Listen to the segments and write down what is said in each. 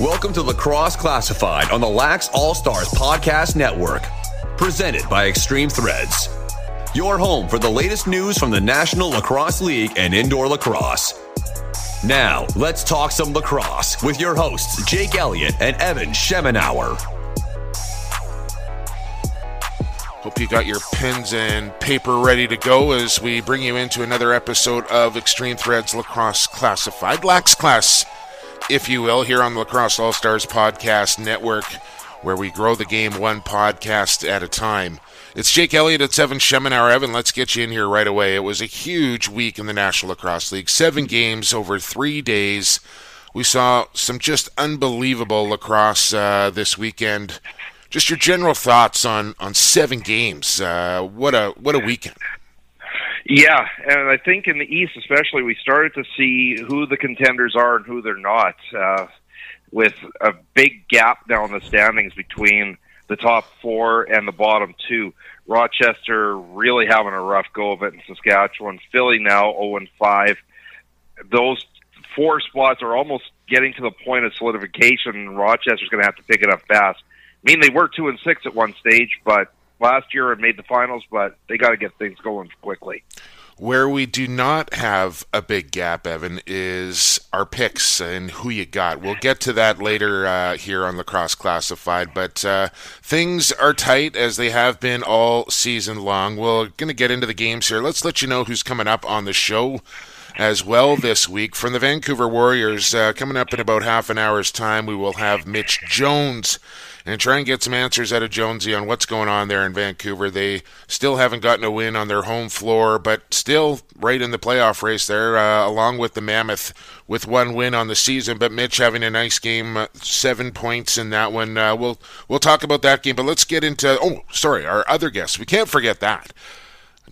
Welcome to Lacrosse Classified on the Lax All Stars Podcast Network, presented by Extreme Threads. Your home for the latest news from the National Lacrosse League and indoor lacrosse. Now, let's talk some lacrosse with your hosts, Jake Elliott and Evan Schemenauer. You got your pens and paper ready to go as we bring you into another episode of Extreme Threads Lacrosse Classified. Lax Class, if you will, here on the Lacrosse All Stars Podcast Network, where we grow the game one podcast at a time. It's Jake Elliott at 7 Schemenauer. Evan, let's get you in here right away. It was a huge week in the National Lacrosse League. Seven games over three days. We saw some just unbelievable lacrosse uh, this weekend just your general thoughts on on seven games. Uh, what a what a weekend. Yeah, and I think in the East, especially, we started to see who the contenders are and who they're not, uh, with a big gap now in the standings between the top four and the bottom two. Rochester really having a rough go of it in Saskatchewan. Philly now 0 and 5. Those four spots are almost getting to the point of solidification. Rochester's going to have to pick it up fast. I mean, they were two and six at one stage, but last year and made the finals. But they got to get things going quickly. Where we do not have a big gap, Evan, is our picks and who you got. We'll get to that later uh, here on Lacrosse Classified, but uh, things are tight as they have been all season long. We're going to get into the games here. Let's let you know who's coming up on the show as well this week. From the Vancouver Warriors, uh, coming up in about half an hour's time, we will have Mitch Jones and try and get some answers out of Jonesy on what's going on there in Vancouver. They still haven't gotten a win on their home floor, but still right in the playoff race there, uh, along with the Mammoth with one win on the season. But Mitch having a nice game, uh, seven points in that one. Uh, we'll we'll talk about that game, but let's get into. Oh, sorry, our other guests. We can't forget that.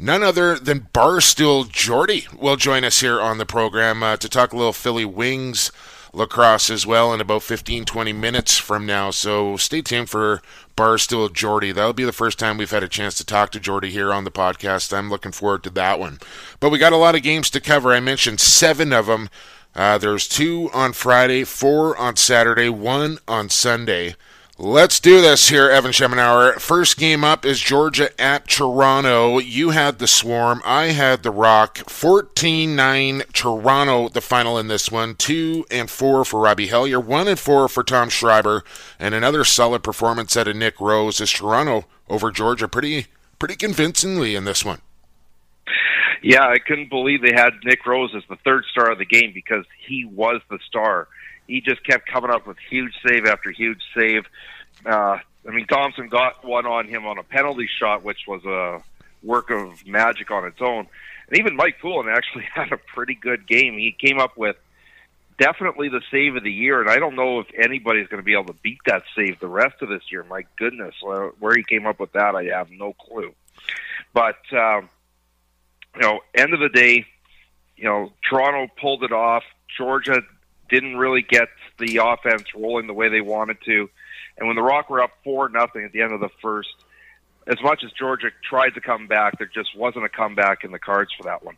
None other than Barstool Jordy will join us here on the program uh, to talk a little Philly Wings lacrosse as well in about 15, 20 minutes from now. So stay tuned for Barstool Jordy. That'll be the first time we've had a chance to talk to Jordy here on the podcast. I'm looking forward to that one. But we got a lot of games to cover. I mentioned seven of them. Uh, there's two on Friday, four on Saturday, one on Sunday. Let's do this here, Evan Schemenauer. First game up is Georgia at Toronto. You had the Swarm. I had the Rock. 14 9 Toronto, the final in this one. 2 and 4 for Robbie Hellyer. 1 and 4 for Tom Schreiber. And another solid performance out of Nick Rose as Toronto over Georgia pretty pretty convincingly in this one. Yeah, I couldn't believe they had Nick Rose as the third star of the game because he was the star he just kept coming up with huge save after huge save. Uh, I mean, Thompson got one on him on a penalty shot, which was a work of magic on its own. And even Mike Poulin actually had a pretty good game. He came up with definitely the save of the year, and I don't know if anybody's going to be able to beat that save the rest of this year. My goodness, where he came up with that, I have no clue. But um, you know, end of the day, you know, Toronto pulled it off. Georgia didn't really get the offense rolling the way they wanted to. And when the Rock were up four nothing at the end of the first, as much as Georgia tried to come back, there just wasn't a comeback in the cards for that one.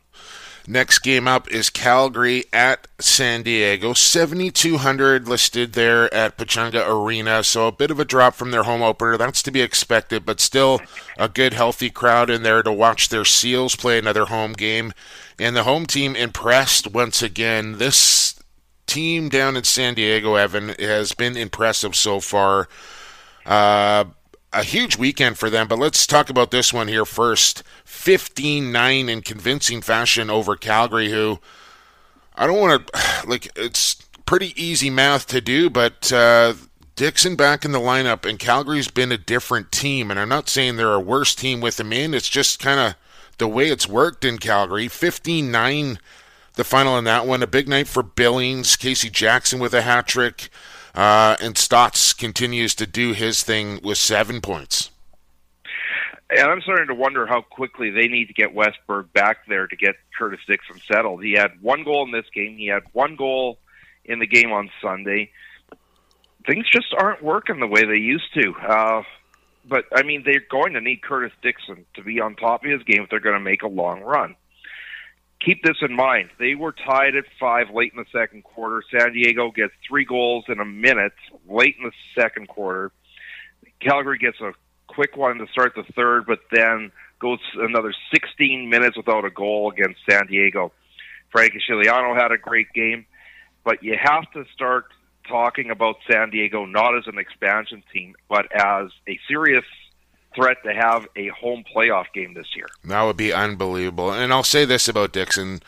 Next game up is Calgary at San Diego. 7,200 listed there at Pechanga Arena, so a bit of a drop from their home opener. That's to be expected, but still a good, healthy crowd in there to watch their Seals play another home game. And the home team impressed once again. This team down in San Diego, Evan, has been impressive so far. Uh, a huge weekend for them, but let's talk about this one here first. 15 9 in convincing fashion over Calgary, who I don't want to, like, it's pretty easy math to do, but uh, Dickson back in the lineup, and Calgary's been a different team. And I'm not saying they're a worse team with him in, it's just kind of the way it's worked in Calgary. 15 9 the final in that one. A big night for Billings, Casey Jackson with a hat trick, uh, and Staats continues to do his thing with seven points. And I'm starting to wonder how quickly they need to get Wes Berg back there to get Curtis Dickson settled. He had one goal in this game. He had one goal in the game on Sunday. Things just aren't working the way they used to. Uh, but I mean, they're going to need Curtis Dickson to be on top of his game if they're going to make a long run. Keep this in mind. They were tied at five late in the second quarter. San Diego gets three goals in a minute late in the second quarter. Calgary gets a quick one to start the third, but then goes another 16 minutes without a goal against San Diego. Frank Scigliano had a great game, but you have to start talking about San Diego not as an expansion team, but as a serious threat to have a home playoff game this year. That would be unbelievable. And I'll say this about Dickson.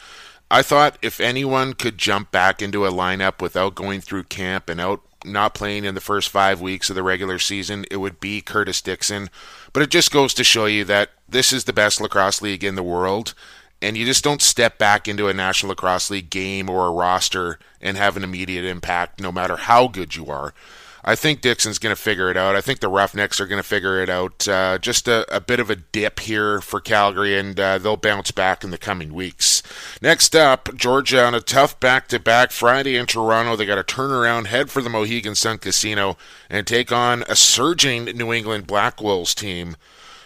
I thought if anyone could jump back into a lineup without going through camp and out not playing in the first five weeks of the regular season, it would be Curtis Dickson. But it just goes to show you that this is the best lacrosse league in the world. And you just don't step back into a National Lacrosse League game or a roster and have an immediate impact no matter how good you are. I think Dickson's going to figure it out. I think the Roughnecks are going to figure it out. Uh, just a, a, bit of a dip here for Calgary, and uh, they'll bounce back in the coming weeks. Next up, Georgia on a tough back to back Friday in Toronto. They got to turn around, head for the Mohegan Sun Casino, and take on a surging New England Black Wolves team.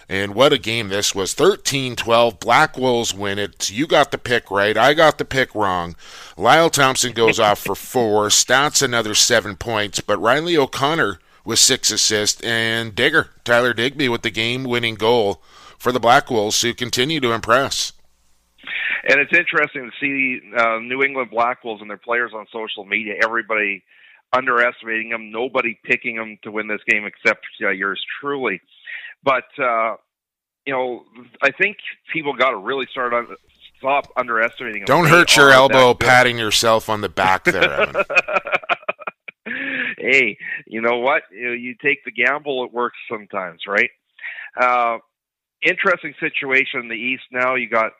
And what a game this was. 13 12. Black Wolves win it. You got the pick right. I got the pick wrong. Lyle Thompson goes off for four. Staats another seven points. But Riley O'Connor with six assists. And Digger, Tyler Digby, with the game winning goal for the Black Wolves, who continue to impress. And it's interesting to see uh, New England Black Wolves and their players on social media. Everybody underestimating them. Nobody picking them to win this game except uh, yours truly. But uh, you know, I think people got to really start on stop underestimating. Don't hurt your elbow patting yourself on the back there. hey, you know what? You, take the gamble; it works sometimes, right? Uh, interesting situation in the East now. You got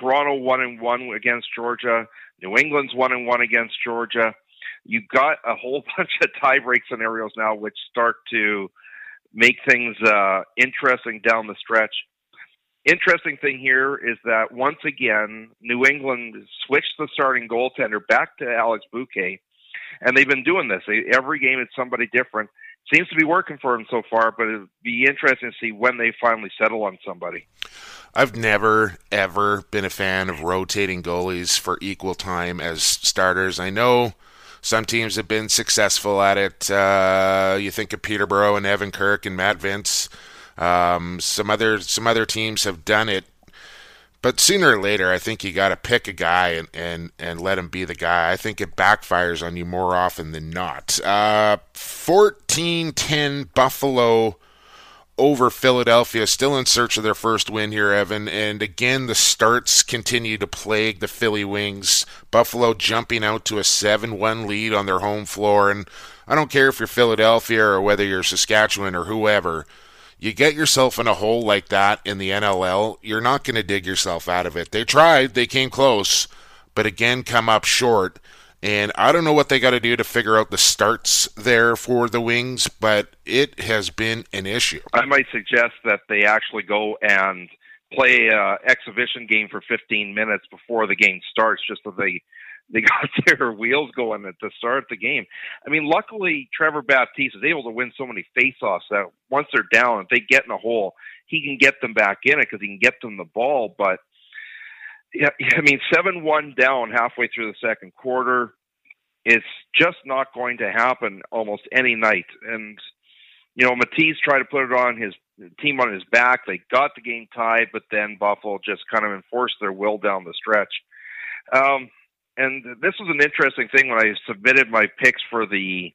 Toronto one and one against Georgia. New England's one and one against Georgia. You've got a whole bunch of tiebreak scenarios now, which start to make things uh, interesting down the stretch. Interesting thing here is that once again, New England switched the starting goaltender back to Alex Buque, and they've been doing this. They, every game it's somebody different. Seems to be working for them so far, but it'd be interesting to see when they finally settle on somebody. I've never ever been a fan of rotating goalies for equal time as starters. I know some teams have been successful at it. Uh, you think of Peterborough and Evan Kirk and Matt Vinc. Um, some other some other teams have done it, but sooner or later, I think you got to pick a guy and, and, and let him be the guy. I think it backfires on you more often than not. Uh, 14-10 Buffalo over Philadelphia, still in search of their first win here, Evan. And again, the starts continue to plague the Philly Wings. Buffalo jumping out to a 7 1 lead on their home floor. And I don't care if you're Philadelphia or whether you're Saskatchewan or whoever, you get yourself in a hole like that in the NLL, you're not going to dig yourself out of it. They tried, they came close, but again, come up short. And I don't know what they got to do to figure out the starts there for the Wings, but it has been an issue. I might suggest that they actually go and play an exhibition game for 15 minutes before the game starts, just so they they got their wheels going at the start of the game. I mean, luckily Trevor Baptiste is able to win so many faceoffs that once they're down, if they get in a hole, he can get them back in it because he can get them the ball. But yeah, I mean, seven one down halfway through the second quarter. It's just not going to happen almost any night. And you know, Matisz tried to put it on his team on his back. They got the game tied, but then Buffalo just kind of enforced their will down the stretch. Um, and this was an interesting thing when I submitted my picks for the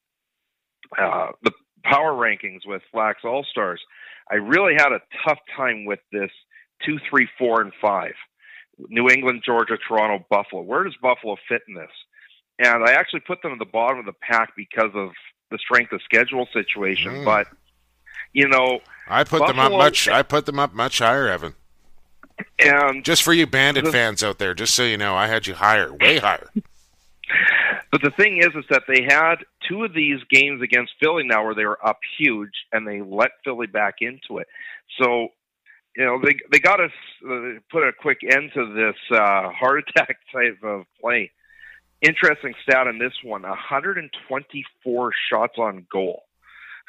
uh, the power rankings with Lax All Stars. I really had a tough time with this two, three, four, and five. New England, Georgia, Toronto, Buffalo. Where does Buffalo fit in this? And I actually put them at the bottom of the pack because of the strength of schedule situation. Mm. But you know, I put Buffalo, them up much. I put them up much higher, Evan. And just for you Bandit the, fans out there, just so you know, I had you higher, way higher. But the thing is, is that they had two of these games against Philly now where they were up huge, and they let Philly back into it. So, you know, they they got us uh, put a quick end to this uh, heart attack type of play. Interesting stat in this one: 124 shots on goal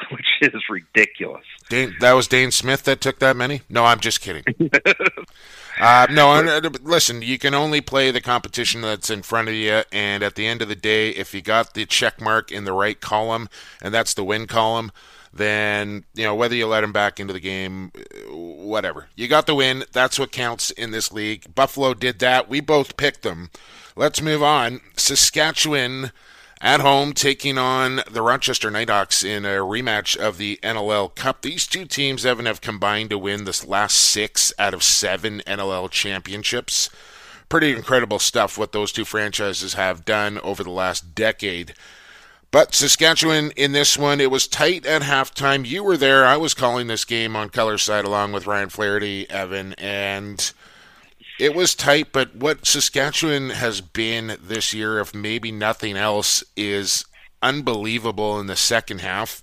which is ridiculous. Dhane, that was Dhane Smith that took that many? No, I'm just kidding. uh, no, uh, listen, you can only play the competition that's in front of you, and at the end of the day, if you got the check mark in the right column, and that's the win column, then you know whether you let him back into the game, whatever. You got the win. That's what counts in this league. Buffalo did that. We both picked them. Let's move on. Saskatchewan at home taking on the Rochester Knighthawks in a rematch of the NLL Cup. These two teams, Evan, have combined to win this last six out of seven NLL championships. Pretty incredible stuff what those two franchises have done over the last decade. But Saskatchewan in this one, it was tight at halftime. You were there. I was calling this game on color side along with Ryan Flaherty, Evan, and it was tight. But what Saskatchewan has been this year, if maybe nothing else, is unbelievable in the second half.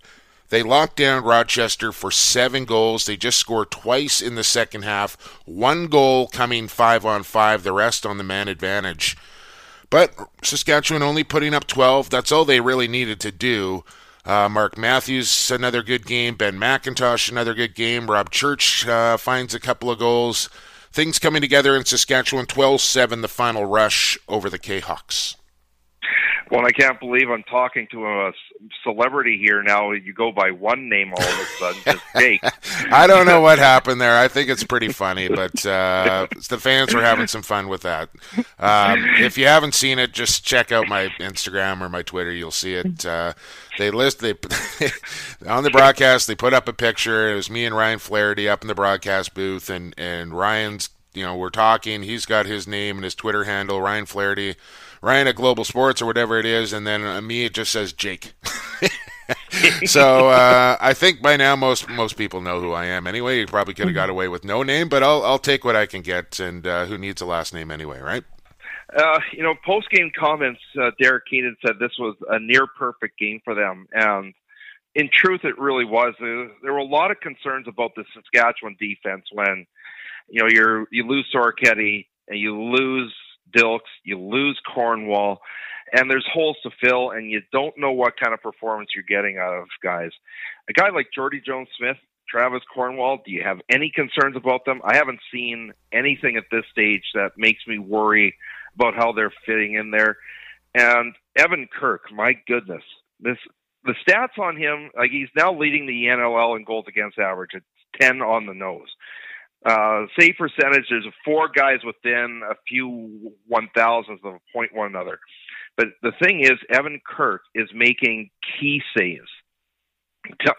They locked down Rochester for seven goals. They just scored twice in the second half. One goal coming five on five, the rest on the man advantage. But Saskatchewan only putting up 12. That's all they really needed to do. Uh, Mark Matthews, another good game. Ben McIntosh, another good game. Rob Church uh, finds a couple of goals. Things coming together in Saskatchewan. 12 7, the final rush over the K Hawks. Well, I can't believe I'm talking to a celebrity here now. You go by one name all of a sudden, just Jake. I don't know what happened there. I think it's pretty funny, but uh, the fans were having some fun with that. Um, if you haven't seen it, just check out my Instagram or my Twitter. You'll see it. Uh, they list they on the broadcast. They put up a picture. It was me and Ryan Flaherty up in the broadcast booth, and and Ryan's. You know, we're talking. He's got his name and his Twitter handle, Ryan Flaherty Ryan at Global Sports or whatever it is, and then me it just says Jake. so uh, I think by now most most people know who I am. Anyway, you probably could have got away with no name, but I'll I'll take what I can get. And uh, who needs a last name anyway, right? Uh, you know, post game comments, uh, Derek Keenan said this was a near perfect game for them, and in truth, it really was. There were a lot of concerns about the Saskatchewan defense when you know you're you lose Soroketti and you lose Dilks, you lose Cornwall, and there's holes to fill, and you don't know what kind of performance you're getting out of guys. A guy like Jordy Jones Smith, Travis Cornwall, do you have any concerns about them? I haven't seen anything at this stage that makes me worry about how they're fitting in there. And Evan Kirk, my goodness, this the stats on him, like he's now leading the NLL in goals against average. It's ten on the nose. Uh, save percentage, there's four guys within a few one thousandths of a point one another. But the thing is, Evan Kirk is making key saves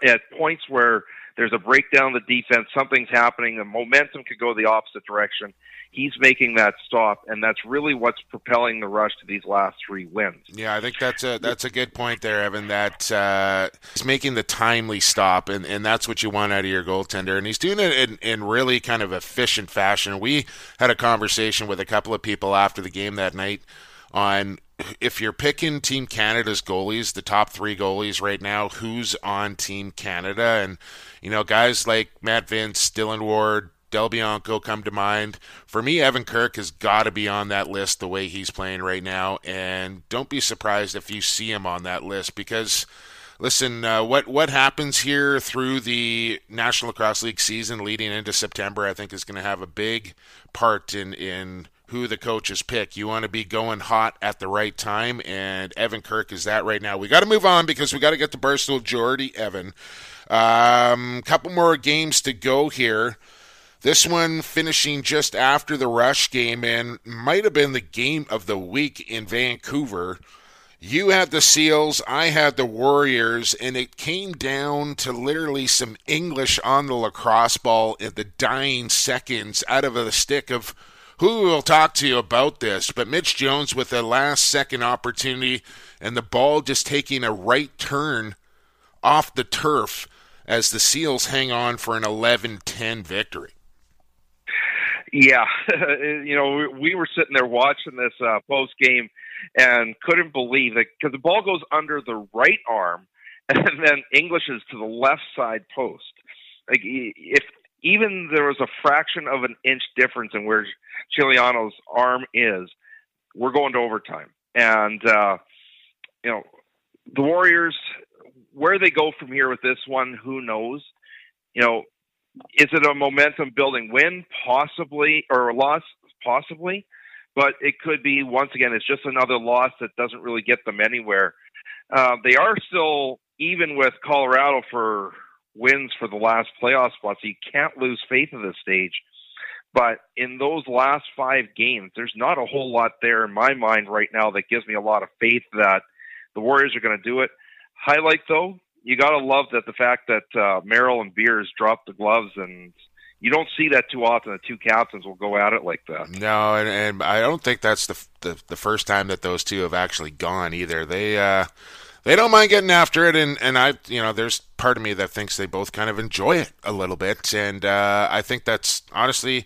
at points where there's a breakdown of the defense, something's happening, the momentum could go the opposite direction. He's making that stop, and that's really what's propelling the rush to these last three wins. Yeah, I think that's a that's a good point there, Evan. That uh, he's making the timely stop, and, and that's what you want out of your goaltender, and he's doing it in, in really kind of efficient fashion. We had a conversation with a couple of people after the game that night on if you're picking Team Canada's goalies, the top three goalies right now, who's on Team Canada? And, you know, guys like Matt Vinc, Dylan Ward, Del Bianco come to mind. For me, Evan Kirk has got to be on that list the way he's playing right now. And don't be surprised if you see him on that list because listen, uh, what what happens here through the National Lacrosse League season leading into September, I think, is going to have a big part in in who the coaches pick. You want to be going hot at the right time, and Evan Kirk is that right now. We got to move on because we got to get to Barstool Jordy Evan. Um, couple more games to go here. This one finishing just after the Rush game and might have been the game of the week in Vancouver. You had the Seals, I had the Warriors, and it came down to literally some English on the lacrosse ball in the dying seconds out of the stick of who will talk to you about this. But Mitch Jones with a last second opportunity and the ball just taking a right turn off the turf as the Seals hang on for an 11 10 victory. Yeah, you know, we were sitting there watching this uh, post game and couldn't believe it because the ball goes under the right arm and then English is to the left side post. Like if even there was a fraction of an inch difference in where Scigliano's arm is, we're going to overtime. And uh, you know, the Warriors where they go from here with this one, who knows? You know, is it a momentum building win, possibly, or a loss, possibly? But it could be once again, it's just another loss that doesn't really get them anywhere. Uh, they are still even with Colorado for wins for the last playoff spot, so you can't lose faith at this stage. But in those last five games, there's not a whole lot there in my mind right now that gives me a lot of faith that the Warriors are going to do it. Highlight though, you got to love that the fact that uh, Merrill and Beers dropped the gloves and you don't see that too often. The two captains will go at it like that. No, and, and I don't think that's the, the, the first time that those two have actually gone either. They uh, they don't mind getting after it, and and I you know there's part of me that thinks they both kind of enjoy it a little bit, and uh, I think that's honestly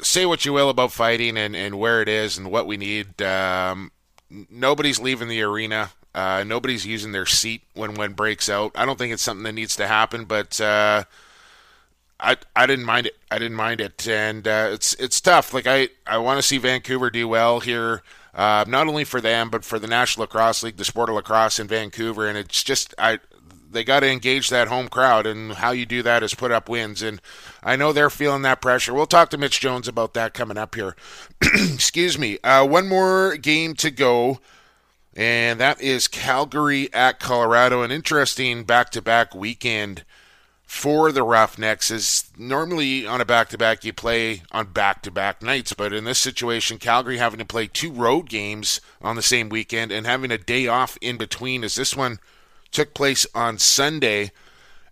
say what you will about fighting and and where it is and what we need. Um, nobody's leaving the arena. Uh, nobody's using their seat when one breaks out. I don't think it's something that needs to happen, but uh, I I didn't mind it. I didn't mind it, and uh, it's it's tough. Like I I want to see Vancouver do well here, uh, not only for them but for the National Lacrosse League, the sport of lacrosse in Vancouver, and it's just I they got to engage that home crowd, and how you do that is put up wins. And I know they're feeling that pressure. We'll talk to Mitch Jones about that coming up here. Excuse me. Uh, one more game to go and that is Calgary at Colorado. An interesting back to back weekend for the Roughnecks. Is normally on a back to back you play on back to back nights, but in this situation, Calgary having to play two road games on the same weekend and having a day off in between, as this one took place on Sunday.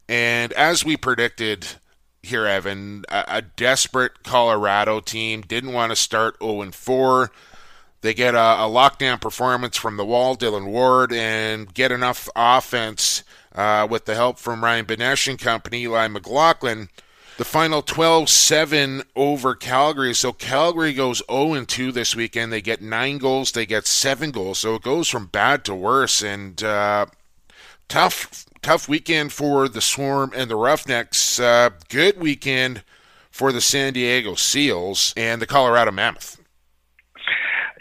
And as we predicted here, Evan, a, a desperate Colorado team didn't want to start 0 4 they get a, a lockdown performance from the wall, Dylan Ward, and get enough offense uh, with the help from Ryan Benesch and company, Eli McLaughlin. The final 12 7 over Calgary. So Calgary goes 0 2 this weekend. They get nine goals, they get seven goals. So it goes from bad to worse. And uh, tough, tough weekend for the Swarm and the Roughnecks. Uh, good weekend for the San Diego Seals and the Colorado Mammoth.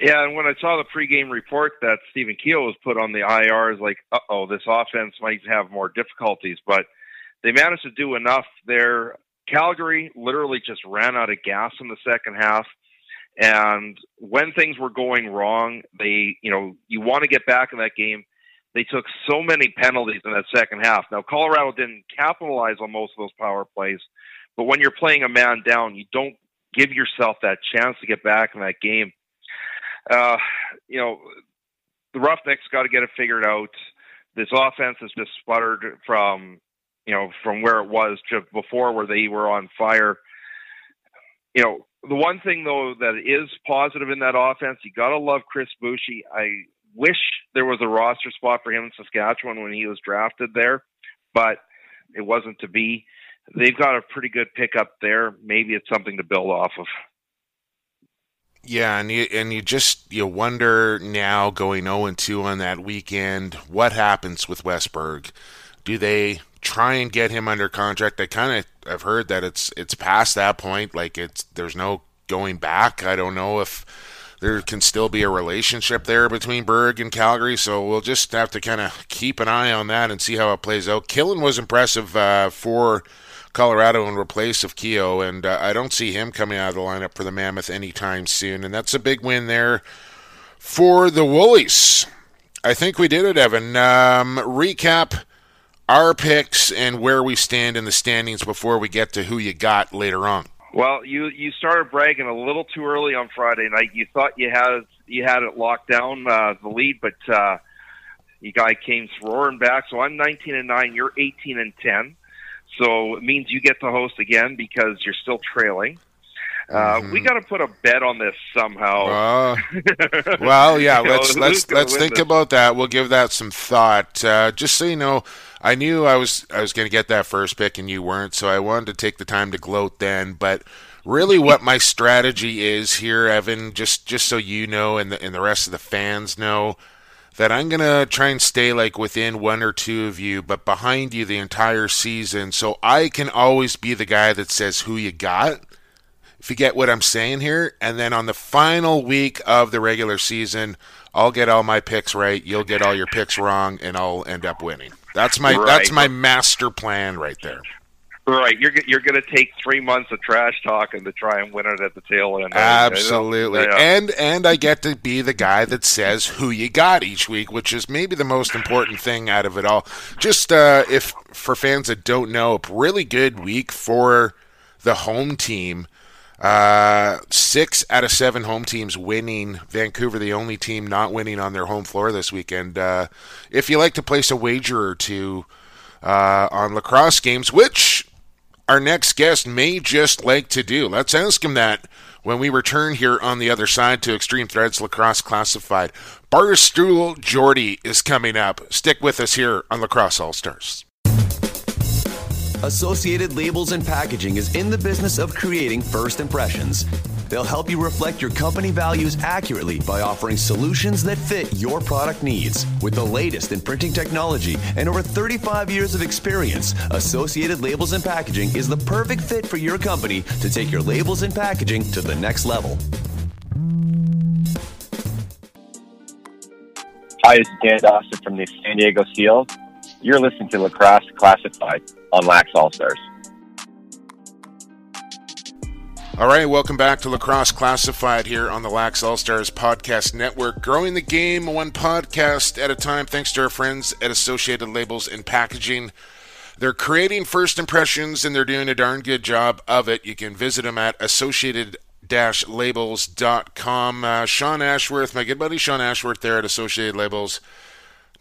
Yeah, and when I saw the pregame report that Stephen Keogh was put on the IR, I was like, uh oh, this offense might have more difficulties. But they managed to do enough there. Calgary literally just ran out of gas in the second half. And when things were going wrong, they, you know, you want to get back in that game. They took so many penalties in that second half. Now, Colorado didn't capitalize on most of those power plays, but when you're playing a man down, you don't give yourself that chance to get back in that game uh, you know, the Roughnecks got to get it figured out. This offense has just sputtered from, you know, from where it was just before, where they were on fire. You know, the one thing though that is positive in that offense, you got to love Chris Boucher. I wish there was a roster spot for him in Saskatchewan when he was drafted there, but it wasn't to be. They've got a pretty good pickup there. Maybe it's something to build off of. Yeah, and you and you just you wonder now going 0 and 2 on that weekend, what happens with Wes Berg? Do they try and get him under contract? I kind of I've heard that it's it's past that point, like it's there's no going back. I don't know if there can still be a relationship there between Berg and Calgary, so we'll just have to kind of keep an eye on that and see how it plays out. Killen was impressive uh, for Colorado in replace of Keogh, and uh, I don't see him coming out of the lineup for the Mammoth anytime soon. And that's a big win there for the Woolies. I think we did it, Evan. Um, recap our picks and where we stand in the standings before we get to who you got later on. Well, you you started bragging a little too early on Friday night. You thought you had you had it locked down uh, the lead, but uh, you guy came roaring back. So I'm 19 and nine. You're 18 and 10. So it means you get to host again because you're still trailing. Uh, mm-hmm. We got to put a bet on this somehow. Uh, well, yeah, let's know, let's let's think this? about that. We'll give that some thought. Uh, just so you know, I knew I was I was going to get that first pick and you weren't, so I wanted to take the time to gloat then. But really, what my strategy is here, Evan, just just so you know, and the and the rest of the fans know, that I'm going to try and stay like within one or two of you, but behind you the entire season. So I can always be the guy that says who you got, if you get what I'm saying here. And then on the final week of the regular season, I'll get all my picks right. You'll get all your picks wrong, and I'll end up winning. That's my right. that's my master plan right there. Right, you're you're going to take three months of trash talking to try and win it at the tail end. Absolutely, yeah. and and I get to be the guy that says who you got each week, which is maybe the most important thing out of it all. Just uh, if for fans that don't know, a really good week for the home team. Uh, six out of seven home teams winning. Vancouver, the only team not winning on their home floor this weekend. Uh, if you like to place a wager or two uh, on lacrosse games, which our next guest may just like to do. Let's ask him that when we return here on the other side to Extreme Threads Lacrosse Classified. Barstool Jordy is coming up. Stick with us here on Lacrosse All Stars. Associated Labels and Packaging is in the business of creating first impressions. They'll help you reflect your company values accurately by offering solutions that fit your product needs. With the latest in printing technology and over 35 years of experience, Associated Labels and Packaging is the perfect fit for your company to take your labels and packaging to the next level. Hi, this is Dan Dawson from the San Diego Seal. You're listening to Lacrosse Classified on Lax All Stars. All right, welcome back to Lacrosse Classified here on the Lax All Stars Podcast Network. Growing the game one podcast at a time, thanks to our friends at Associated Labels and Packaging. They're creating first impressions and they're doing a darn good job of it. You can visit them at associated labels.com. Uh, Sean Ashworth, my good buddy Sean Ashworth there at Associated Labels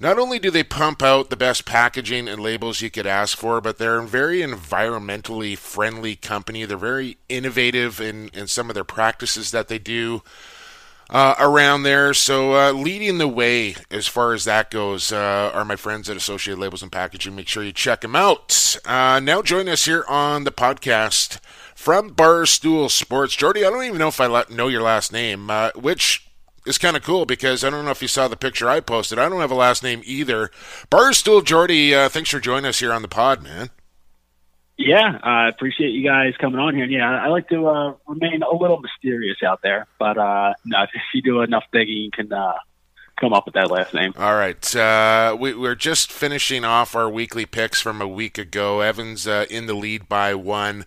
not only do they pump out the best packaging and labels you could ask for, but they're a very environmentally friendly company. They're very innovative in, in some of their practices that they do uh, around there. So, uh, leading the way as far as that goes uh, are my friends at Associated Labels and Packaging. Make sure you check them out. Uh, now, join us here on the podcast from Barstool Sports. Jordy, I don't even know if I know your last name, uh, which is kind of cool because I don't know if you saw the picture I posted. I don't have a last name either. Barstool Jordy, uh, thanks for joining us here on the pod, man. Yeah, I uh, appreciate you guys coming on here. And yeah, I like to uh, remain a little mysterious out there, but uh, no, if you do enough digging, you can uh, come up with that last name. All right, uh, we, are just finishing off our weekly picks from a week ago. Evans uh, in the lead by one.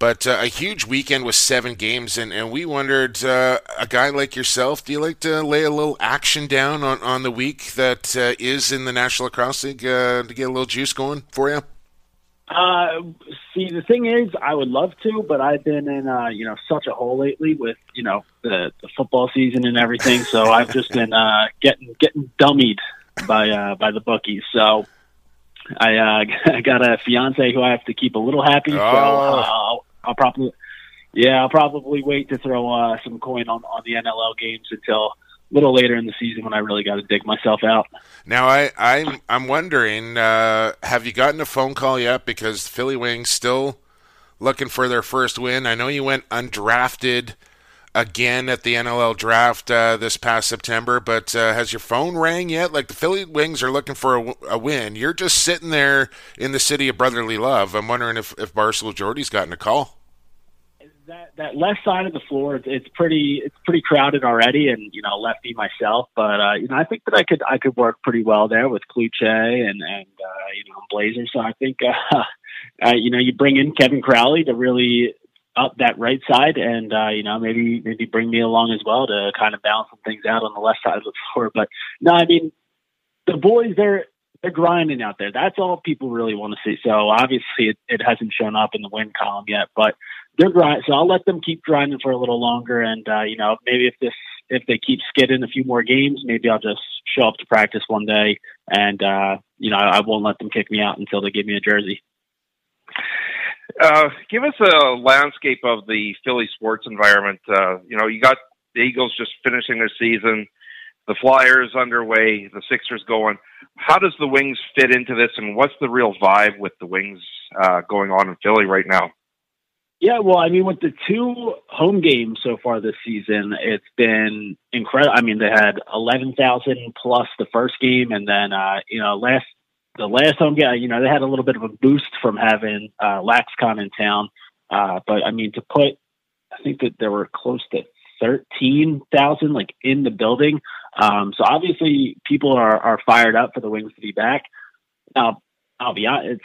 But uh, a huge weekend with seven games, and, and we wondered, uh, a guy like yourself, do you like to lay a little action down on, on the week that uh, is in the National Lacrosse League uh, to get a little juice going for you? Uh, see, the thing is, I would love to, but I've been in, uh, you know, such a hole lately with, you know, the, the football season and everything. So I've just been uh, getting getting dummied by uh, by the bookies. So I uh, got a fiance who I have to keep a little happy. Oh. So uh, I'll probably, yeah, I'll probably wait to throw uh, some coin on on the NLL games until a little later in the season when I really got to dig myself out. Now, I I'm I'm wondering, uh, have you gotten a phone call yet? Because Philly Wings still looking for their first win. I know you went undrafted again at the NLL draft uh, this past September, but uh, has your phone rang yet? Like the Philly Wings are looking for a, a, win. You're just sitting there in the city of brotherly love. I'm wondering if if Barstool Jordy's gotten a call. That that left side of the floor, it's, it's pretty it's pretty crowded already, and you know lefty myself, but uh, you know I think that I could I could work pretty well there with Kluche and and uh, you know Blazer. So I think. Uh, uh, you know, you bring in Kevin Crowley to really up that right side, and uh, you know maybe maybe bring me along as well to kind of balance some things out on the left side of the floor. But no, I mean the boys they're they're grinding out there. That's all people really want to see. So obviously it, it hasn't shown up in the win column yet, but they're grinding. So I'll let them keep grinding for a little longer, and uh, you know maybe if this if they keep skidding a few more games, maybe I'll just show up to practice one day, and uh, you know I won't let them kick me out until they give me a jersey. Uh, give us a landscape of the Philly sports environment. Uh, you know, you got the Eagles just finishing their season, the Flyers underway, the Sixers going. How does the Wings fit into this, and what's the real vibe with the Wings uh, going on in Philly right now? Yeah, well, I mean, with the two home games so far this season, it's been incredible. I mean, they had eleven thousand plus the first game, and then uh, you know last the last home game, you know, they had a little bit of a boost from having uh, LaxCon in town. Uh, but I mean, to put, I think that there were close to thirteen thousand like in the building. Um, so obviously, people are are fired up for the Wings to be back. Now, I'll be honest, it's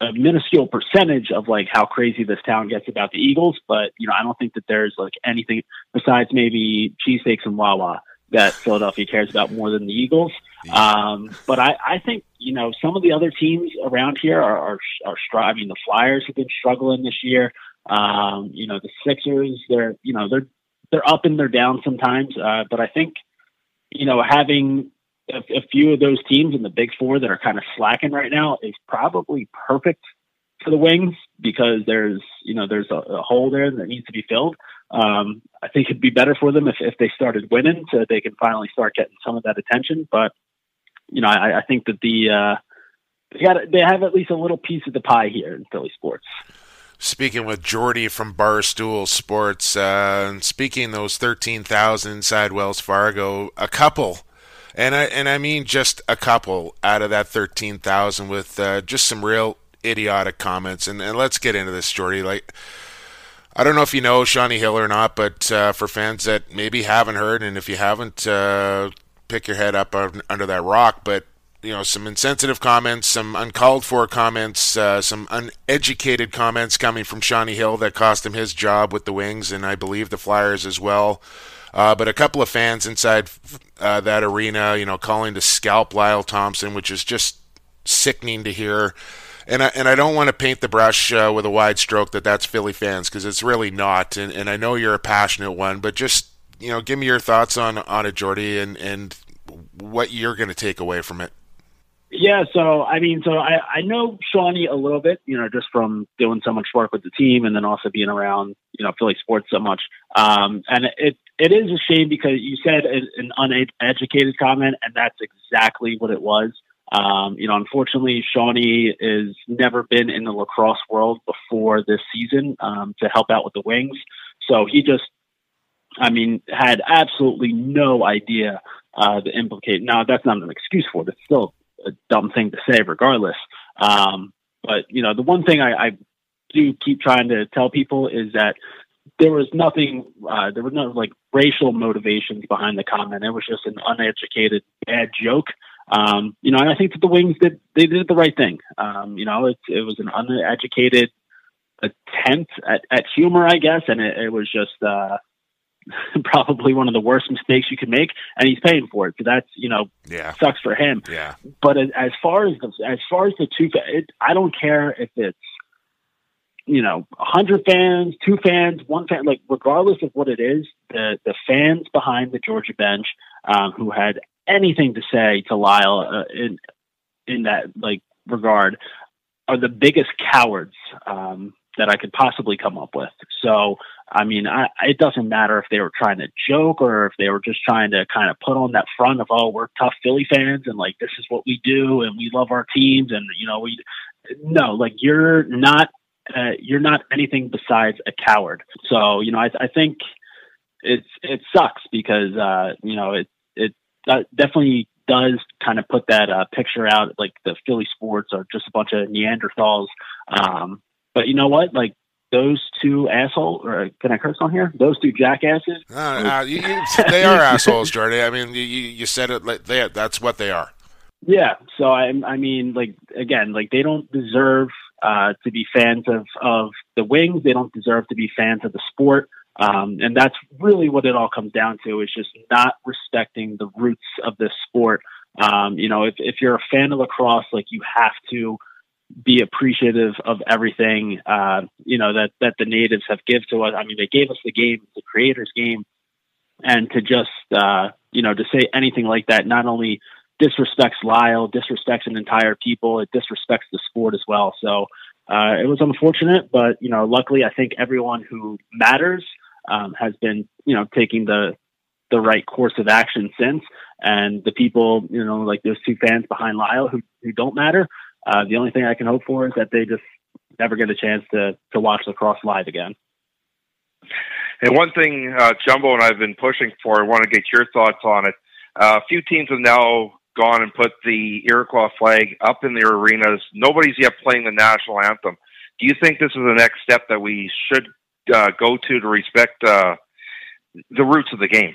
a minuscule percentage of like how crazy this town gets about the Eagles, but you know, I don't think that there's like anything besides maybe cheesesteaks and Wawa that Philadelphia cares about more than the Eagles. Um, but I, I think you know some of the other teams around here are are, are I mean, the Flyers have been struggling this year. Um, you know, the Sixers, they're you know they're they're up and they're down sometimes. Uh, but I think you know having a, a few of those teams in the Big Four that are kind of slacking right now is probably perfect for the Wings because there's you know there's a, a hole there that needs to be filled. Um, I think it'd be better for them if, if they started winning so they can finally start getting some of that attention. But you know, I, I think that the uh, they got they have at least a little piece of the pie here in Philly sports. Speaking with Jordy from Barstool Sports, uh, speaking those thirteen thousand inside Wells Fargo, a couple and I and I mean just a couple out of that thirteen thousand with uh, just some real idiotic comments. And, and let's get into this, Jordy. Like, I don't know if you know Shawnee Hill or not, but uh, for fans that maybe haven't heard, and if you haven't, uh, pick your head up under that rock. But you know, some insensitive comments, some uncalled for comments, uh, some uneducated comments coming from Shawnee Hill that cost him his job with the Wings, and I believe the Flyers as well. Uh, but a couple of fans inside uh, that arena, you know, calling to scalp Lyle Thompson, which is just sickening to hear. And I, and I don't want to paint the brush uh, with a wide stroke that that's Philly fans because it's really not. And, and I know you're a passionate one, but just you know, give me your thoughts on on it, Jordy, and and what you're going to take away from it. Yeah, so I mean, so I, I know Shawnee a little bit, you know, just from doing so much work with the team and then also being around, you know, Philly sports so much. Um, and it it is a shame because you said an uneducated comment, and that's exactly what it was. Um, you know, unfortunately, Shawnee has never been in the lacrosse world before this season um, to help out with the Wings. So he just, I mean, had absolutely no idea uh, the implicate. Now, that's not an excuse for it. It's still a dumb thing to say, regardless. Um, but you know, the one thing I, I do keep trying to tell people is that there was nothing, uh, there was no like racial motivations behind the comment. It was just an uneducated bad joke. Um, you know, and I think that the Wings did they did the right thing. Um, you know, it, it was an uneducated attempt at, at humor, I guess, and it, it was just uh, probably one of the worst mistakes you could make, and he's paying for it. So that's you know, yeah, sucks for him. Yeah. But as far as the as far as the two, it, I don't care if it's you know, hundred fans, two fans, one fan, like regardless of what it is, the the fans behind the Georgia bench um, who had anything to say to Lyle uh, in in that like regard are the biggest cowards um, that I could possibly come up with. So, I mean, I, it doesn't matter if they were trying to joke or if they were just trying to kind of put on that front of, oh, we're tough Philly fans and like this is what we do and we love our teams and you know we. No, like you're not uh, you're not anything besides a coward. So you know, I, I think it's it sucks because uh, you know it it definitely does kind of put that uh, picture out like the Philly sports are just a bunch of Neanderthals. Um, but you know what? Like those two assholes, or can I curse on here? Those two jackasses. Uh, uh, you, you, they are assholes, Jordy. I mean, you, you said it. Like they, that's what they are. Yeah. So I, I mean, like again, like they don't deserve uh, to be fans of, of the Wings. They don't deserve to be fans of the sport. Um, and that's really what it all comes down to is just not respecting the roots of this sport. Um, you know, if, if you're a fan of lacrosse, like you have to be appreciative of everything, uh, you know, that, that the natives have give to us. I mean, they gave us the game, the creators game, and to just, uh, you know, to say anything like that, not only disrespects Lyle, disrespects an entire people. It disrespects the sport as well. So uh, it was unfortunate, but you know, luckily, I think everyone who matters um, has been you know taking the the right course of action since. And the people, you know, like those two fans behind Lyle who who don't matter. Uh, the only thing I can hope for is that they just never get a chance to to watch lacrosse live again. And one thing, uh, Jumbo and I've been pushing for, I want to get your thoughts on it. Uh, a few teams have now gone and put the Iroquois flag up in their arenas. Nobody's yet playing the national anthem. Do you think this is the next step that we should uh, go to to respect uh, the roots of the game?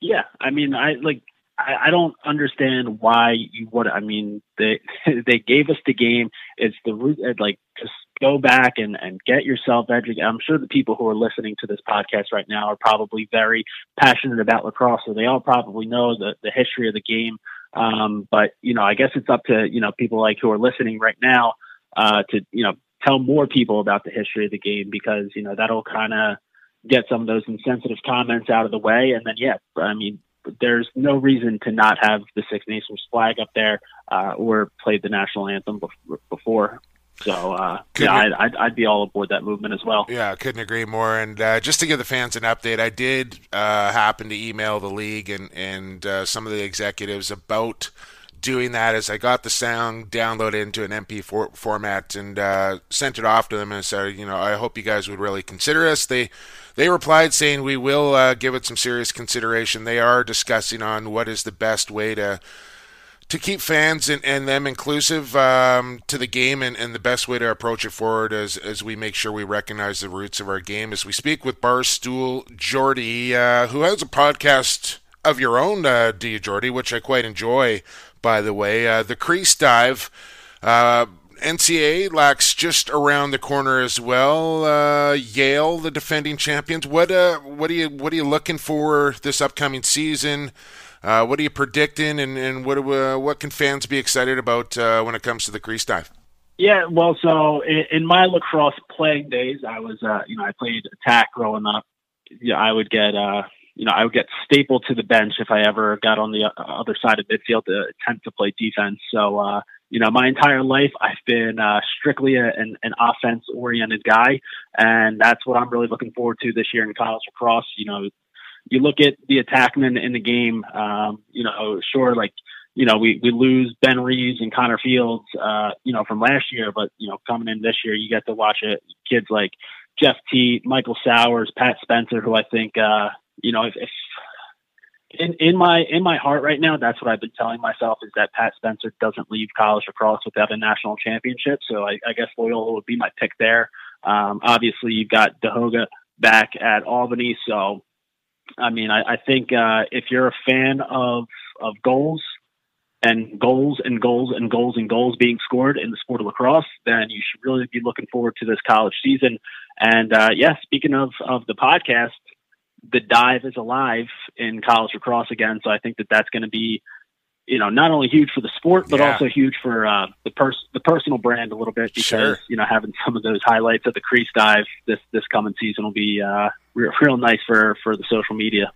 Yeah, I mean, I like. I, I don't understand why you would. I mean, they they gave us the game. It's the root. Like, just go back and and get yourself educated. I'm sure the people who are listening to this podcast right now are probably very passionate about lacrosse, so they all probably know the the history of the game. Um, but you know, I guess it's up to you know people like who are listening right now uh, to you know tell more people about the history of the game because you know that'll kind of get some of those insensitive comments out of the way, and then yeah, I mean there's no reason to not have the Six Nations flag up there uh, or played the national anthem before. So uh, yeah, I'd, I'd, I'd, be all aboard that movement as well. Yeah, couldn't agree more. And uh, just to give the fans an update, I did uh, happen to email the league and and uh, some of the executives about doing that as I got the sound downloaded into an MP4 format and uh, sent it off to them and said, you know, I hope you guys would really consider us. They they replied saying we will uh, give it some serious consideration. They are discussing on what is the best way to to keep fans and, and them inclusive um, to the game and, and the best way to approach it forward as, as we make sure we recognize the roots of our game. As we speak with Barstool Jordy, uh, who has a podcast of your own, uh, you, Jordy, which I quite enjoy by the way. Uh, the crease dive. Uh, NCAA lax just around the corner as well. Uh, Yale, the defending champions. What uh, what are you what are you looking for this upcoming season? Uh, what are you predicting, and, and what uh, what can fans be excited about uh, when it comes to the crease dive? Yeah, well, so in, in my lacrosse playing days, I was uh, you know I played attack growing up. Yeah, I would get uh, you know, I would get stapled to the bench if I ever got on the uh, other side of midfield to attempt to play defense. So, uh, you know, my entire life I've been uh, strictly a, an, an offense oriented guy, and that's what I'm really looking forward to this year in college lacrosse. You know, you look at the attackmen in the game. Um, you know, sure, like you know, we, we lose Ben Reeves and Connor Fields, uh, you know, from last year, but, you know, coming in this year, you get to watch it. Kids like Jeff Teat, Michael Sowers, Pat Spencer, who I think, uh, you know, if, if in, in my in my heart right now, that's what I've been telling myself is that Pat Spencer doesn't leave college lacrosse without a national championship. So I, I guess Loyola would be my pick there. Um, obviously, you've got Tehoka back at Albany, so I mean, I, I think uh, if you're a fan of of goals and goals and goals and goals and goals being scored in the sport of lacrosse, then you should really be looking forward to this college season. And uh, yeah, speaking of of the podcast, the dive is alive in college lacrosse again. So I think that that's going to be, you know, not only huge for the sport, but yeah. also huge for uh, the pers- the personal brand a little bit because sure. you know having some of those highlights of the crease dive this this coming season will be uh, real, real nice for for the social media.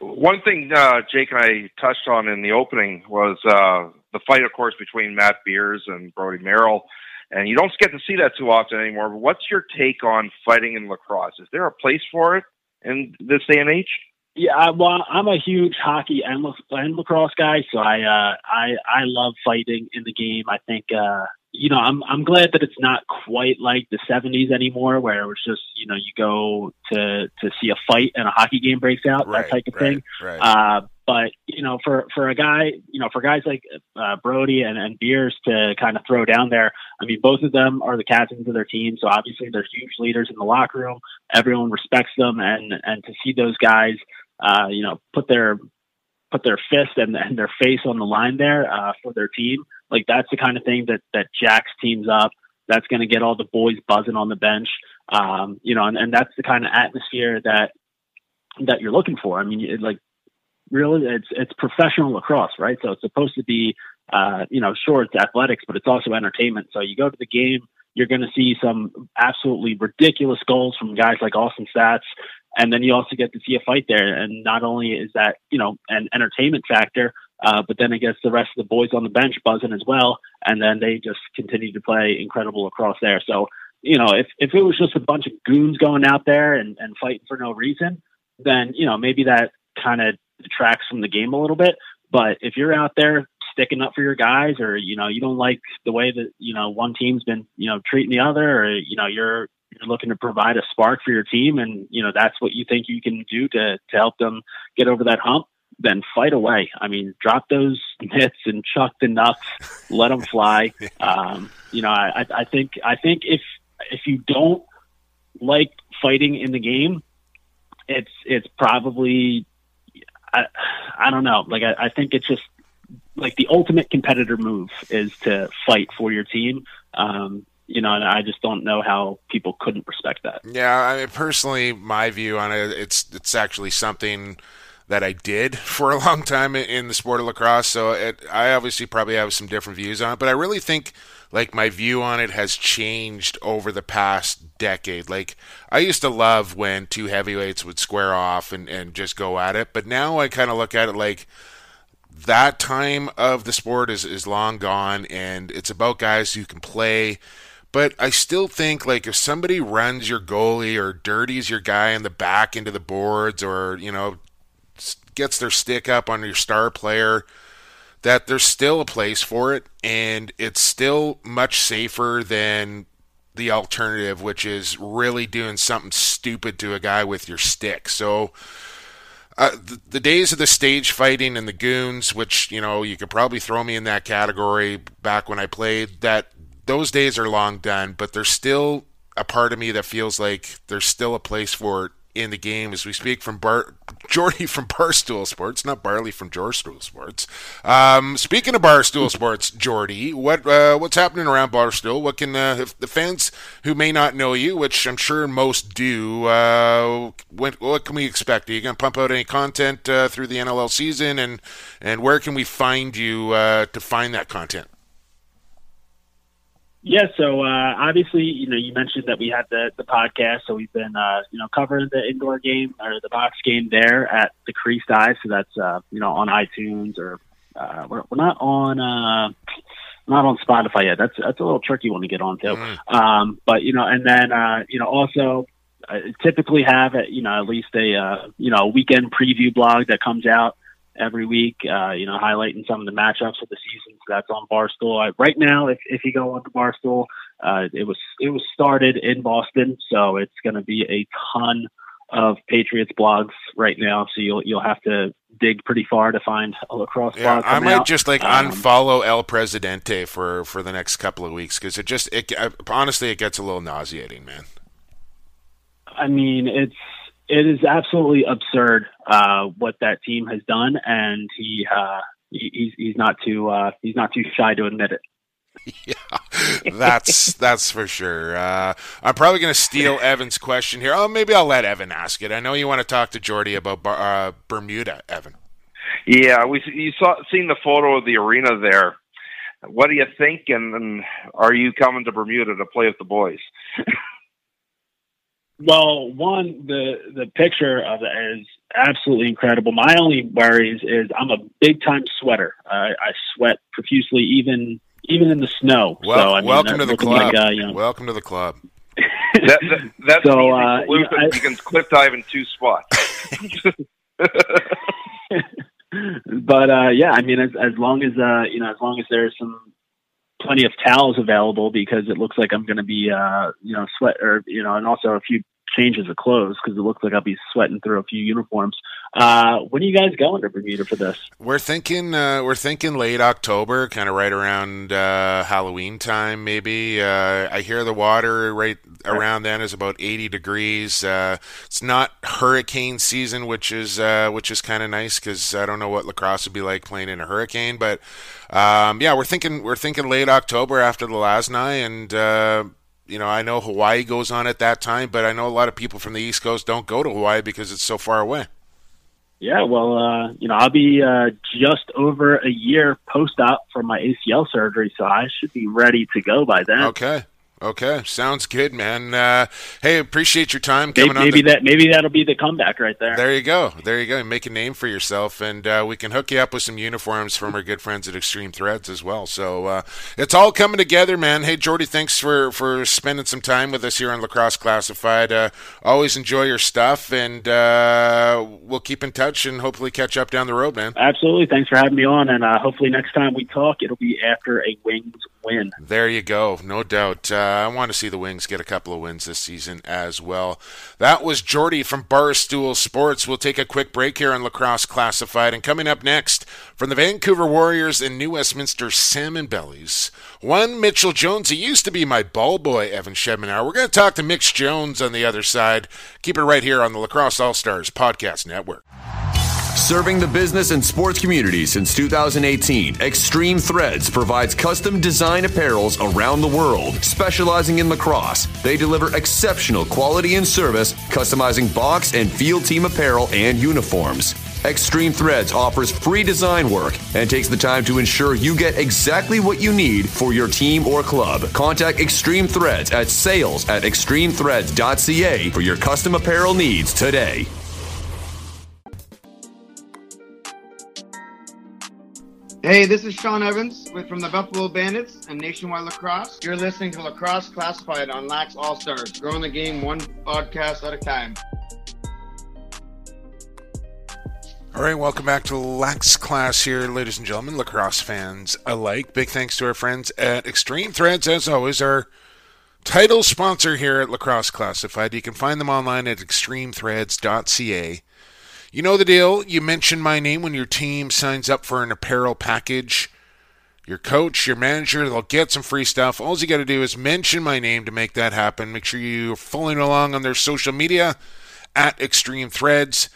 One thing uh, Jake and I touched on in the opening was uh, the fight, of course, between Matt Beers and Brody Merrill and you don't get to see that too often anymore. But what's your take on fighting in lacrosse? Is there a place for it in this day and age? Yeah, well, I'm a huge hockey and, and lacrosse guy, so I uh, I I love fighting in the game. I think uh, you know I'm I'm glad that it's not quite like the 70s anymore, where it was just you know you go to to see a fight and a hockey game breaks out, right, that type of right, thing. Right. Uh, but you know, for for a guy, you know, for guys like uh, Brody and, and Beers to kind of throw down there, I mean, both of them are the captains of their team, so obviously they're huge leaders in the locker room. Everyone respects them, and and to see those guys, uh, you know, put their put their fist and, and their face on the line there uh, for their team, like that's the kind of thing that that jacks teams up. That's going to get all the boys buzzing on the bench, um, you know, and, and that's the kind of atmosphere that that you're looking for. I mean, like really it's it's professional lacrosse, right? So it's supposed to be uh, you know, sure it's athletics, but it's also entertainment. So you go to the game, you're going to see some absolutely ridiculous goals from guys like Austin Staats, and then you also get to see a fight there. And not only is that you know an entertainment factor, uh, but then it gets the rest of the boys on the bench buzzing as well, and then they just continue to play incredible lacrosse there. So you know, if if it was just a bunch of goons going out there and, and fighting for no reason, then you know maybe that kind of detracts from the game a little bit. But if you're out there sticking up for your guys, or you know you don't like the way that you know one team's been you know treating the other, or you know you're you're looking to provide a spark for your team, and you know that's what you think you can do to to help them get over that hump. Then fight away. I mean, drop those mitts and chuck the nuts, let them fly. Um, you know, I, I think I think if if you don't like fighting in the game, it's it's probably I, I don't know. Like, I, I think it's just like the ultimate competitor move is to fight for your team. Um, you know, and I just don't know how people couldn't respect that. Yeah, I mean, personally, my view on it, it's it's actually something that I did for a long time in the sport of lacrosse. So it, I obviously probably have some different views on it, but I really think like my view on it has changed over the past decade. Like I used to love when two heavyweights would square off and, and just go at it, but now I kind of look at it like that time of the sport is, is long gone and it's about guys who can play but I still think like if somebody runs your goalie or dirties your guy in the back into the boards or you know gets their stick up on your star player, that there's still a place for it, and it's still much safer than the alternative, which is really doing something stupid to a guy with your stick. So. Uh, the, the, days of the stage fighting and the goons, which you know you could probably throw me in that category back when I played, that those days are long done, but there's still a part of me that feels like there's still a place for it in the game as we speak from Bar Jordy from Barstool Sports, not Barley from Barstool Sports. Um, speaking of Barstool Sports, Jordy, what uh, what's happening around Barstool? What can uh, if the fans who may not know you, which I'm sure most do, uh, what, can we expect? Are you going to pump out any content uh, through the NLL season, and and where can we find you uh, to find that content? Yeah, so uh, obviously, you know, you mentioned that we had the the podcast, so we've been, uh, you know, covering the indoor game or the box game there at the Crease Dive. So that's, uh, you know, on iTunes or uh, we're, we're not on uh, not on Spotify yet. That's that's a little tricky one to get onto. Mm. Um, but you know, and then uh, you know, also I typically have, you know, at least a uh, you know weekend preview blog that comes out every week, uh, you know, highlighting some of the matchups of the season. So that's on Barstool. I, right now, if, if you go on to Barstool, uh, it was it was started in Boston, so it's going to be a ton of Patriots blogs right now. So you'll you'll have to dig pretty far to find a lacrosse yeah, I might out. just like um, unfollow El Presidente for for the next couple of weeks because it just it honestly it gets a little nauseating, man. I mean, it's it is absolutely absurd uh, what that team has done, and he, uh, he's he's not too uh, he's not too shy to admit it. Yeah, that's that's for sure. Uh, I'm probably going to steal Evan's question here. Oh, maybe I'll let Evan ask it. I know you want to talk to Jordy about uh, Bermuda, Evan. Yeah, we you saw seen the photo of the arena there. What do you think? And, and are you coming to Bermuda to play with the boys? Well, one, the the picture of it is absolutely incredible. My only worries is I'm a big time sweater. I, I sweat profusely, even even in the snow. Well, so, I mean, welcome to the club. Like, uh, you know, welcome to the club. that, that, that's so, uh, you, know, I, you can cliff dive in two spots. but uh, yeah, I mean, as as long as uh, you know, as long as there's some plenty of towels available because it looks like I'm going to be, uh, you know, sweat or, you know, and also a few changes of clothes because it looks like I'll be sweating through a few uniforms. Uh, when are you guys going to Bermuda for this? We're thinking uh, we're thinking late October, kind of right around uh, Halloween time, maybe. Uh, I hear the water right around then is about 80 degrees. Uh, it's not hurricane season, which is uh, which is kind of nice because I don't know what lacrosse would be like playing in a hurricane, but um, yeah, we're thinking we're thinking late October after the Lasnai and you know, I know Hawaii goes on at that time, but I know a lot of people from the East Coast don't go to Hawaii because it's so far away. Yeah, well, uh, you know, I'll be uh, just over a year post op for my ACL surgery, so I should be ready to go by then. Okay. Okay, sounds good, man. Uh, hey, appreciate your time coming maybe, maybe the... that maybe that'll be the comeback right there. There you go. There you go. Make a name for yourself, and uh, we can hook you up with some uniforms from our good friends at Extreme Threads as well. So uh, it's all coming together, man. Hey, Jordy, thanks for for spending some time with us here on Lacrosse Classified. Uh, always enjoy your stuff, and uh, we'll keep in touch and hopefully catch up down the road, man. Absolutely. Thanks for having me on, and uh, hopefully next time we talk, it'll be after a Wings win. There you go. No doubt. I want to see the Wings get a couple of wins this season as well. That was Jordy from Barstool Sports. We'll take a quick break here on Lacrosse Classified. And coming up next, from the Vancouver Warriors and New Westminster Salmon Bellies, one Mitchell Jones. He used to be my ball boy, Evan Schemenauer. We're going to talk to Mitch Jones on the other side. Keep it right here on the Lacrosse All Stars Podcast Network. Serving the business and sports community since 2018, Extreme Threads provides custom design apparels around the world. Specializing in lacrosse, they deliver exceptional quality and service, customizing box and field team apparel and uniforms. Extreme Threads offers free design work and takes the time to ensure you get exactly what you need for your team or club. Contact Extreme Threads at sales at extremethreads.ca for your custom apparel needs today. Hey, this is Sean Evans with from the Buffalo Bandits and Nationwide Lacrosse. You're listening to Lacrosse Classified on Lax All Stars, growing the game one podcast at a time. All right, welcome back to Lax Class here, ladies and gentlemen, lacrosse fans alike. Big thanks to our friends at Extreme Threads, as always, our title sponsor here at Lacrosse Classified. You can find them online at extremethreads.ca. You know the deal. You mention my name when your team signs up for an apparel package. Your coach, your manager, they'll get some free stuff. All you got to do is mention my name to make that happen. Make sure you're following along on their social media at Extreme Threads.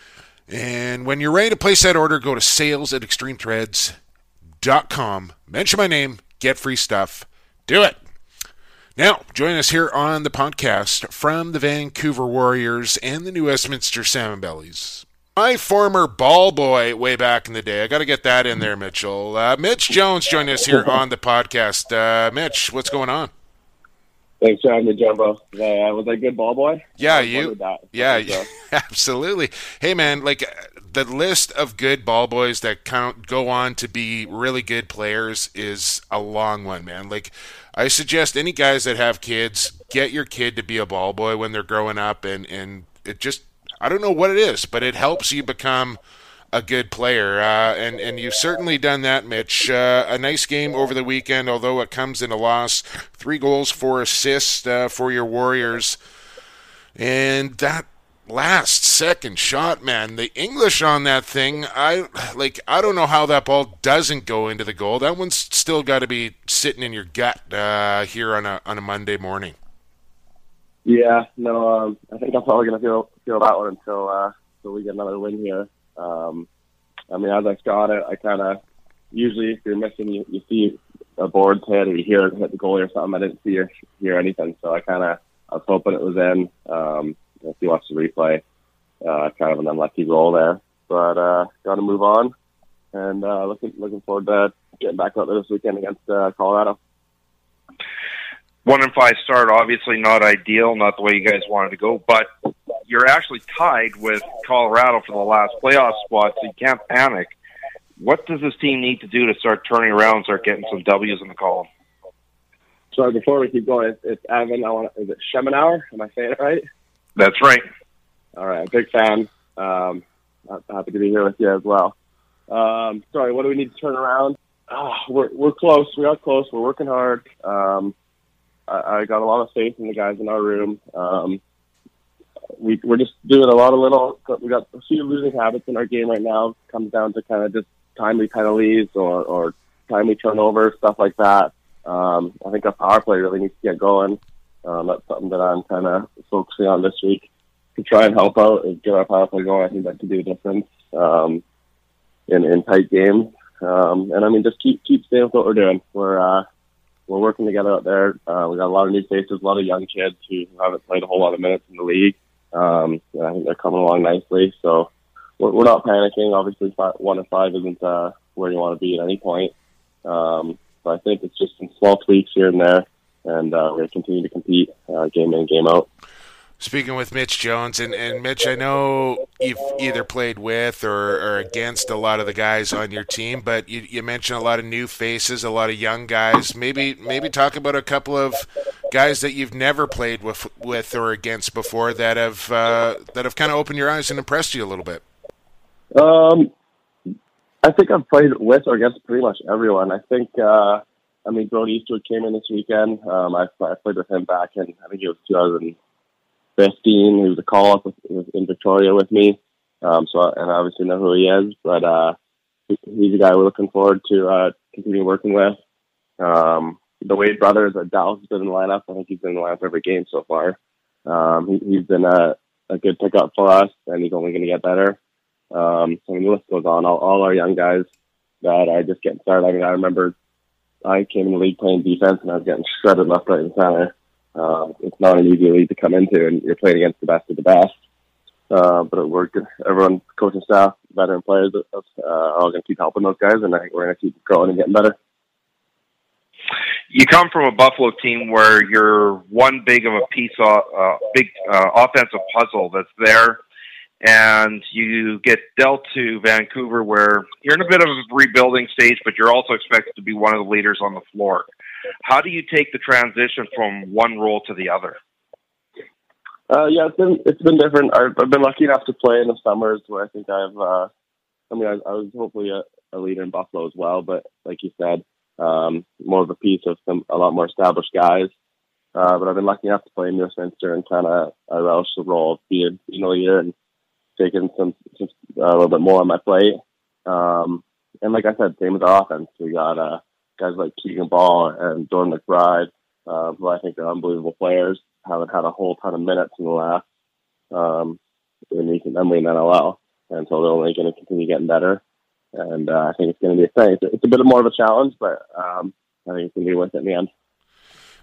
And when you're ready to place that order, go to sales at extremethreads.com. Mention my name, get free stuff. Do it. Now, join us here on the podcast from the Vancouver Warriors and the New Westminster Salmon Bellies my former ball boy way back in the day. I got to get that in there, Mitchell. Uh, Mitch Jones joined us here on the podcast. Uh, Mitch, what's going on? Thanks for having me, Jumbo. Uh, was I good ball boy? Yeah, you. Yeah, so. absolutely. Hey, man, like the list of good ball boys that count go on to be really good players is a long one, man. Like I suggest any guys that have kids get your kid to be a ball boy when they're growing up, and and it just I don't know what it is, but it helps you become a good player. Uh, and, and you've certainly done that, Mitch. Uh, a nice game over the weekend, although it comes in a loss. Three goals, four assists uh, for your Warriors. And that last second shot, man, the English on that thing, I like. I don't know how that ball doesn't go into the goal. That one's still got to be sitting in your gut uh, here on a on a Monday morning. Yeah, no, um, I think I'm probably gonna feel feel that one until uh, until we get another win here. Um, I mean, as I shot it, I kind of usually if you're missing, you, you see a board's hit or you hear it hit the goalie or something. I didn't see or hear anything, so I kind of I was hoping it was in. Um, if you watch the replay, uh, kind of an unlucky roll there, but uh, got to move on, and uh, looking looking forward to getting back out there this weekend against uh, Colorado one and five start, obviously not ideal, not the way you guys wanted to go, but you're actually tied with Colorado for the last playoff spot, so you can't panic. What does this team need to do to start turning around and start getting some W's in the column? So before we keep going, it's, it's Evan. I want. Is it Schemenauer? Am I saying it right? That's right. All right, big fan. Um, happy to be here with you as well. Um, sorry, what do we need to turn around? Oh, we're we're close. We are close. We're working hard. Um, I, got a lot of faith in the guys in our room. Um, we, we're just doing a lot of little. We got a few losing habits in our game right now. Comes down to kind of just timely penalties or, or timely turnovers, stuff like that. Um, I think our power play really needs to get going. Um, that's something that I'm kind of focusing on this week to try and help out and get our power play going. I think that could do a difference um, in in tight games. Um, and I mean, just keep keep staying with what we're doing. We're uh, we're working together out there. Uh, we got a lot of new faces, a lot of young kids who haven't played a whole lot of minutes in the league. Um, and I think they're coming along nicely. So we're, we're not panicking. Obviously, five, one and five isn't uh, where you want to be at any point. Um, but I think it's just some small tweaks here and there, and uh, we're going to continue to compete uh, game in, game out speaking with Mitch Jones, and, and Mitch, I know you've either played with or, or against a lot of the guys on your team, but you, you mentioned a lot of new faces, a lot of young guys. Maybe maybe talk about a couple of guys that you've never played with with or against before that have uh, that have kind of opened your eyes and impressed you a little bit. Um, I think I've played with or against pretty much everyone. I think. Uh, I mean, Brody Eastwood came in this weekend. Um, I, I played with him back in I think it was 2000. 15. He was a call up in Victoria with me. Um, so, and I obviously know who he is, but, uh, he's a guy we're looking forward to, uh, continue working with. Um, the Wade brothers at Dallas has been in the lineup. I think he's been in the lineup every game so far. Um, he, he's been a, a good pickup for us and he's only going to get better. Um, so I mean, the list goes on. All, all our young guys that are just getting started. I mean, I remember I came in the league playing defense and I was getting shredded left, right, and center. Um, it's not an easy league to come into, and you're playing against the best of the best. Uh, but it worked. Everyone, coaching staff, veteran players, uh, are all going to keep helping those guys, and I think we're going to keep growing and getting better. You come from a Buffalo team where you're one big of a piece, uh, big uh, offensive puzzle that's there, and you get dealt to Vancouver, where you're in a bit of a rebuilding stage, but you're also expected to be one of the leaders on the floor. How do you take the transition from one role to the other? Uh, yeah, it's been it's been different. I've, been lucky enough to play in the summers where I think I've. Uh, I mean, I, I was hopefully a, a leader in Buffalo as well, but like you said, um, more of a piece of some a lot more established guys. Uh, but I've been lucky enough to play in Westminster and kind of I relish the role of being being a leader and taking some, some uh, a little bit more on my plate. Um, and like I said, same with our offense. We got uh, guys like Keegan Ball and Jordan McBride, uh, who I think are unbelievable players haven't had a whole ton of minutes in the last um, in recent memory in NLL, and so they're only going to continue getting better. And uh, I think it's going to be a thing. It's, it's a bit more of a challenge, but um, I think it's going to be worth it in the end.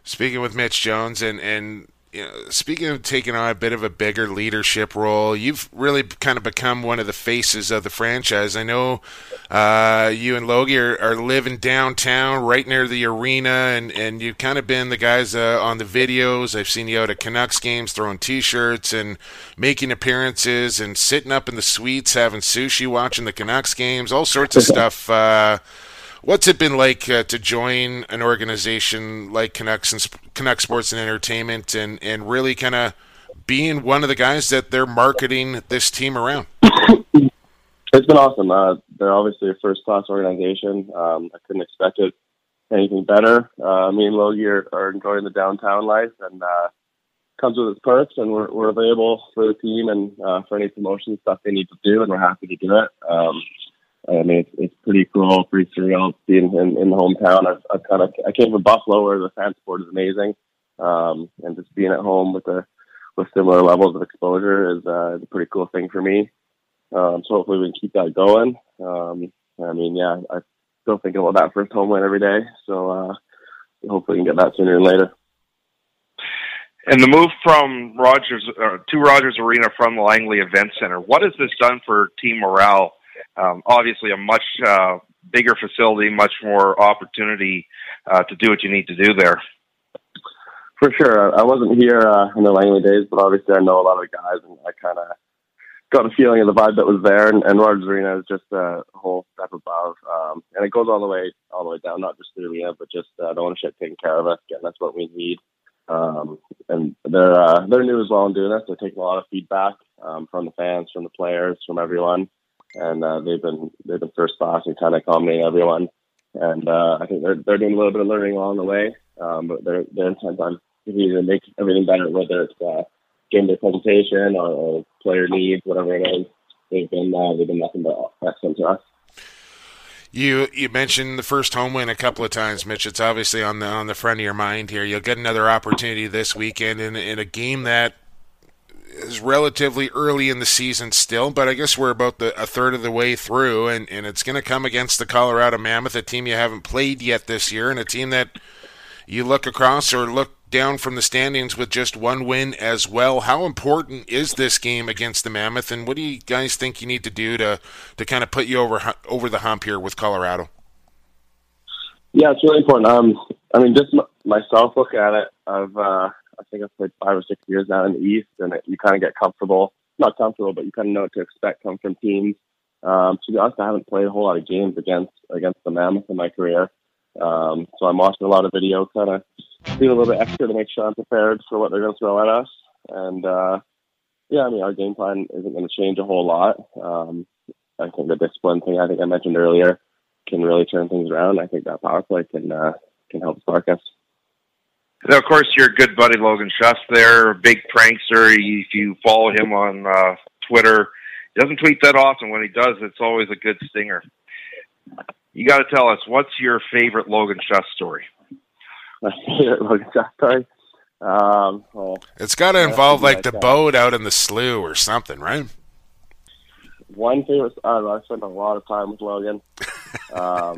Speaking with Mitch Jones, and and you know, speaking of taking on a bit of a bigger leadership role, you've really kind of become one of the faces of the franchise. I know uh, you and Logie are, are, living downtown, right near the arena, and, and you've kind of been the guys uh, on the videos. I've seen you out at Canucks games throwing T-shirts and making appearances and sitting up in the suites having sushi, watching the Canucks games, all sorts of stuff. Uh, What's it been like uh, to join an organization like Canucks and Sports and Entertainment, and and really kind of being one of the guys that they're marketing this team around? It's been awesome. Uh, they're obviously a first class organization. Um, I couldn't expect it anything better. Uh, me and Logie are, are, enjoying the downtown life, and uh, comes with its perks. And we're, we're available for the team and uh, for any promotion stuff they need to do, and we're happy to do it. Um, I mean, it's, it's pretty cool, pretty surreal being in, in the hometown. I've, I've kind of I came from Buffalo, where the fan sport is amazing, um, and just being at home with the with similar levels of exposure is, uh, is a pretty cool thing for me. Um, so hopefully we can keep that going. Um, I mean, yeah, I still thinking about that first home win every day. So uh, hopefully we can get that sooner than later. And the move from Rogers uh, to Rogers Arena from the Langley Event Center, what has this done for team morale um, obviously a much uh, bigger facility, much more opportunity uh, to do what you need to do there. For sure, I wasn't here uh, in the Langley days, but obviously I know a lot of the guys, and I kind of got a feeling of the vibe that was there. And, and Rogers Arena is just a whole step above, um, and it goes all the way all the way down, not just the arena, but just uh, the ownership taking care of us, getting us what we need. Um, and they're uh, they're new as well in doing this. They're taking a lot of feedback um, from the fans, from the players, from everyone and uh, they've been they've been first class and kind of accommodating everyone. And uh, I think they're they're doing a little bit of learning along the way, um, but they're they're intent on continuing to make everything better, whether it's uh, game day presentation or, or player needs, whatever it is. They've been uh, they've been nothing but excellent to us. You you mentioned the first home win a couple of times, Mitch. It's obviously on the on the front of your mind here. You'll get another opportunity this weekend in in a game that is relatively early in the season still, but I guess we're about the, a third of the way through, and, and it's going to come against the Colorado Mammoth, a team you haven't played yet this year, and a team that you look across or look down from the standings with just one win as well. How important is this game against the Mammoth, and what do you guys think you need to do to to kind of put you over over the hump here with Colorado? Yeah, it's really important. Um, I mean, just m- myself looking at it, I've uh, I think I've played five or six years now in the East, and it, you kind of get comfortable. Not comfortable, but you kind of know what to expect come from teams. Um, to be honest, I haven't played a whole lot of games against against the Mammoth in my career, um, so I'm watching a lot of video, kind of doing a little bit extra to make sure I'm prepared for what they're going to throw at us. And uh, yeah, I mean, our game plan isn't going to change a whole lot. Um, I think the discipline thing I think I mentioned earlier can really turn things around. I think that power play can uh, can help spark us. And of course, your good buddy Logan Schuss there, big prankster. If you follow him on uh, Twitter, he doesn't tweet that often. When he does, it's always a good stinger. You got to tell us what's your favorite Logan Schuss story. My favorite Logan Schuss story. Um, well, it's got to involve like the boat out in the slough or something, right? one favorite. I don't know. I spent a lot of time with Logan. Um,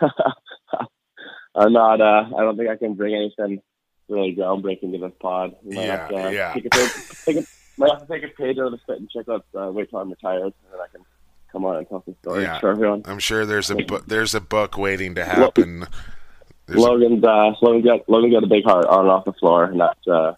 I'm not. Uh, I don't think I can bring anything really groundbreaking to this pod. You might Yeah, have to, yeah. Take a page, take a, might have to take a page out of the spit and check out. Uh, wait till I'm retired, and then I can come on and tell some stories Yeah. for everyone. I'm sure there's a bu- there's a book waiting to happen. There's Logan's uh, Logan's got Logan's got a big heart on and off the floor, and that's uh,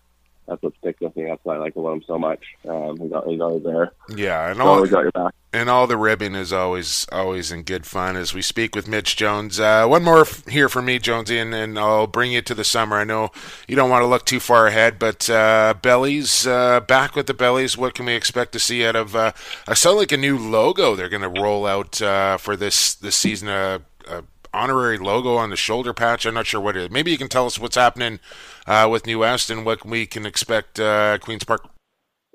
that's what sticks with me. That's why I like him so much. Um, he's, he's always there. yeah, and all always got your back. and all the ribbing is always always in good fun as we speak with Mitch Jones. Uh, one more f- here for me, Jonesy, and, and I'll bring you to the summer. I know you don't want to look too far ahead, but uh, Bellies uh, back with the Bellies. What can we expect to see out of? Uh, I saw like a new logo they're going to roll out uh, for this this season. A, a honorary logo on the shoulder patch. I'm not sure what it is. Maybe you can tell us what's happening uh, with New West and what we can expect uh, Queens Park.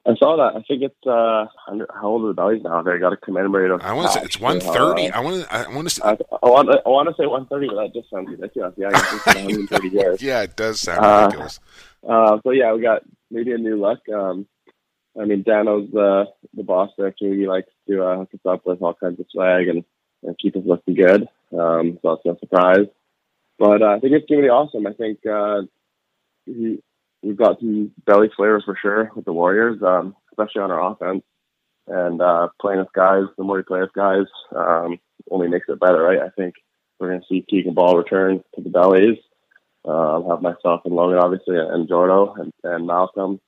I saw that. I think it's uh, how old are the bellies now? They got to commemorate. a I want to say it's patch. 130. Uh, I want to. I want to. I, I want I want to say 130, but that just sounds ridiculous. Yeah, I it's 130 years. Yeah, it does sound Uh, ridiculous. Uh, so yeah, we got maybe a new look. Um, I mean, Dano's the the boss there too. He likes to uh, hook us up with all kinds of swag and, and keep us looking good. Um, so it's no surprise. But uh, I think it's gonna be awesome. I think uh, he, we've got some belly flavor for sure with the Warriors, um, especially on our offense. And uh, playing with guys, the more you play with guys, um, only makes it better, right? I think we're going to see Keegan Ball return to the bellies. I'll have myself and Logan, obviously, and Jordo and, and Malcolm.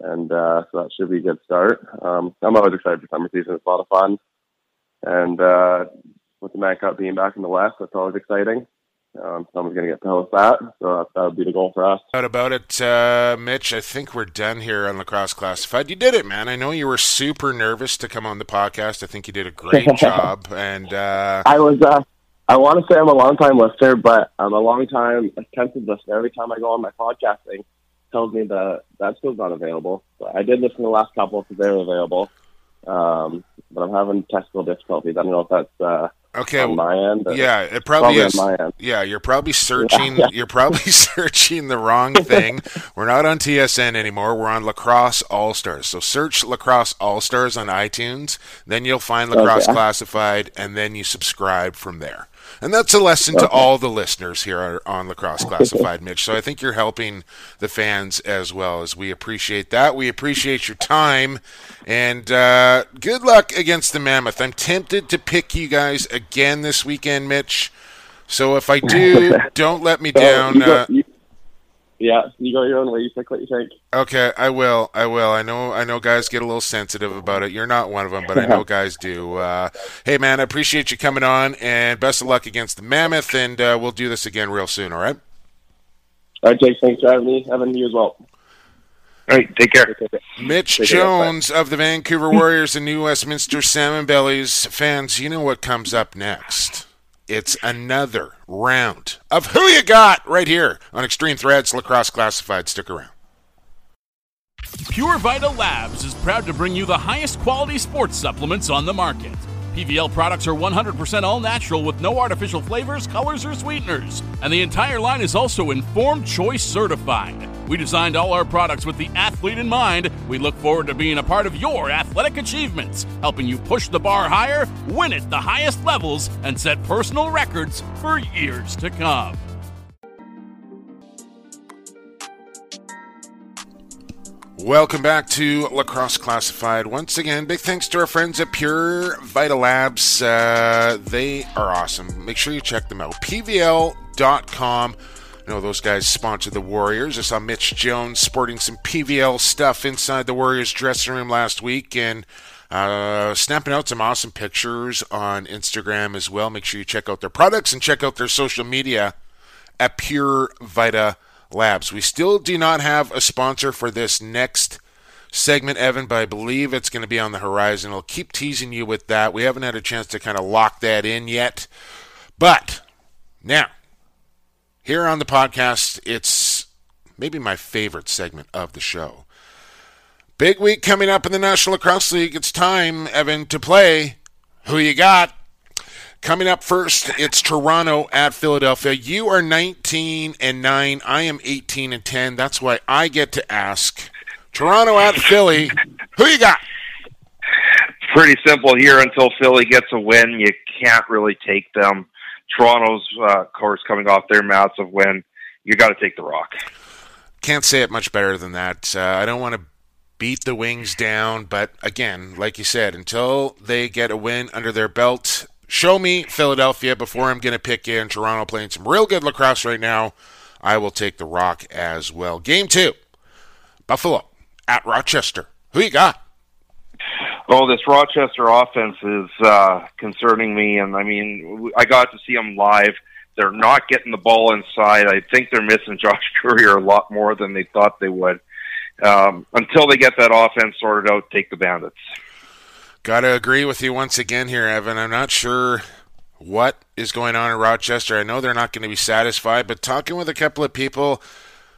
And uh, so that should be a good start. Um, I'm always excited for summer season. It's a lot of fun. And uh, with the Mann Cup being back in the West, that's always exciting. Um, someone's going to get to host that. So that, that would be the goal for us. Out about it, uh, Mitch. I think we're done here on Lacrosse Classified. You did it, man. I know you were super nervous to come on the podcast. I think you did a great job. And uh, I was, uh, I want to say I'm a long time listener, but I'm a long time attentive listener. Every time I go on my podcasting, it tells me that that show's not available. But I did listen to the last couple because they were available. Um, but I'm having technical difficulties. I don't know if that's uh, okay, on my end. yeah, it probably probably is. my end. Yeah, you're probably searching. Yeah. You're probably searching the wrong thing. we're not on TSN anymore. We're on Lacrosse All Stars. So search Lacrosse All Stars on iTunes. Then you'll find Lacrosse Okay. Classified, and then you subscribe from there. And that's a lesson to all the listeners here on Lacrosse Classified, Mitch. So I think you're helping the fans as well as we appreciate that. We appreciate your time, and uh, good luck against the Mammoth. I'm tempted to pick you guys again this weekend, Mitch. So if I do, don't let me down. Uh, yeah, you go your own way. You think what you think. okay, I will. I will. I know. I know. Guys get a little sensitive about it. You're not one of them, but I know guys do. Uh, hey, man, I appreciate you coming on, and best of luck against the Mammoth. And uh, we'll do this again real soon. All right. All right, Jake. Thanks for having me. Having you as well. All right, take care. Mitch Take care, Jones of the Vancouver Warriors and New Westminster Salmon Bellies fans, you know what comes up next? It's another round of Who You Got right here on Extreme Threads Lacrosse Classified. Stick around. Pure Vita Labs is proud to bring you the highest quality sports supplements on the market. PVL products are 100% all natural with no artificial flavors, colors, or sweeteners. And the entire line is also Informed Choice certified. We designed all our products with the athlete in mind. We look forward to being a part of your athletic achievements, helping you push the bar higher, win at the highest levels, and set personal records for years to come. Welcome back to Lacrosse Classified. Once again, big thanks to our friends at Pure Vita Labs. Uh, they are awesome. Make sure you check them out. PVL.com. You know, those guys sponsored the Warriors. I saw Mitch Jones sporting some PVL stuff inside the Warriors dressing room last week and uh, snapping out some awesome pictures on Instagram as well. Make sure you check out their products and check out their social media at Pure Vita Labs. We still do not have a sponsor for this next segment, Evan, but I believe it's going to be on the horizon. I'll keep teasing you with that. We haven't had a chance to kind of lock that in yet. But now, here on the podcast, it's maybe my favorite segment of the show. Big week coming up in the National Lacrosse League. It's time, Evan, to play Who You Got? Coming up first, it's Toronto at Philadelphia. You are 19 and 9. I am 18 and 10. That's why I get to ask. Toronto at Philly. Who you got? pretty simple here until Philly gets a win. You can't really take them. Toronto's, uh, of course, coming off their massive win. You got to take the Rock. Can't say it much better than that. Uh, I don't want to beat the Wings down, but again, like you said, until they get a win under their belt, show me Philadelphia before I'm going to pick in Toronto playing some real good lacrosse right now. I will take the Rock as well. Game two, Buffalo at Rochester. Who you got? Oh, this Rochester offense is uh, concerning me, and I mean, I got to see them live. They're not getting the ball inside. I think they're missing Josh Currier a lot more than they thought they would. Um, until they get that offense sorted out, take the Bandits. Got to agree with you once again here, Evan. I'm not sure what is going on in Rochester. I know they're not going to be satisfied, but talking with a couple of people,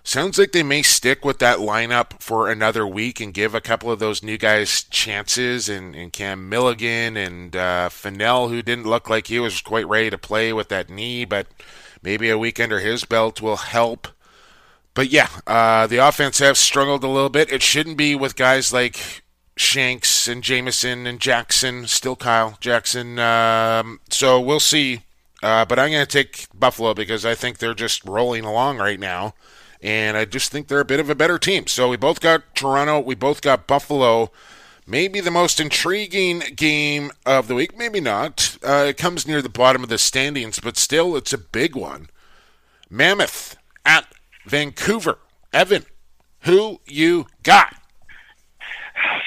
sounds like they may stick with that lineup for another week and give a couple of those new guys chances. And, and Cam Milligan and uh, Fennell, who didn't look like he was quite ready to play with that knee, but maybe a week under his belt will help. But yeah, uh, the offense have struggled a little bit. It shouldn't be with guys like Shanks and Jamieson and Jackson, still Kyle Jackson. Um, so we'll see. Uh, but I'm going to take Buffalo because I think they're just rolling along right now. And I just think they're a bit of a better team. So we both got Toronto. We both got Buffalo. Maybe the most intriguing game of the week. Maybe not. Uh, it comes near the bottom of the standings, but still, it's a big one. Mammoth at Vancouver. Evan, who you got?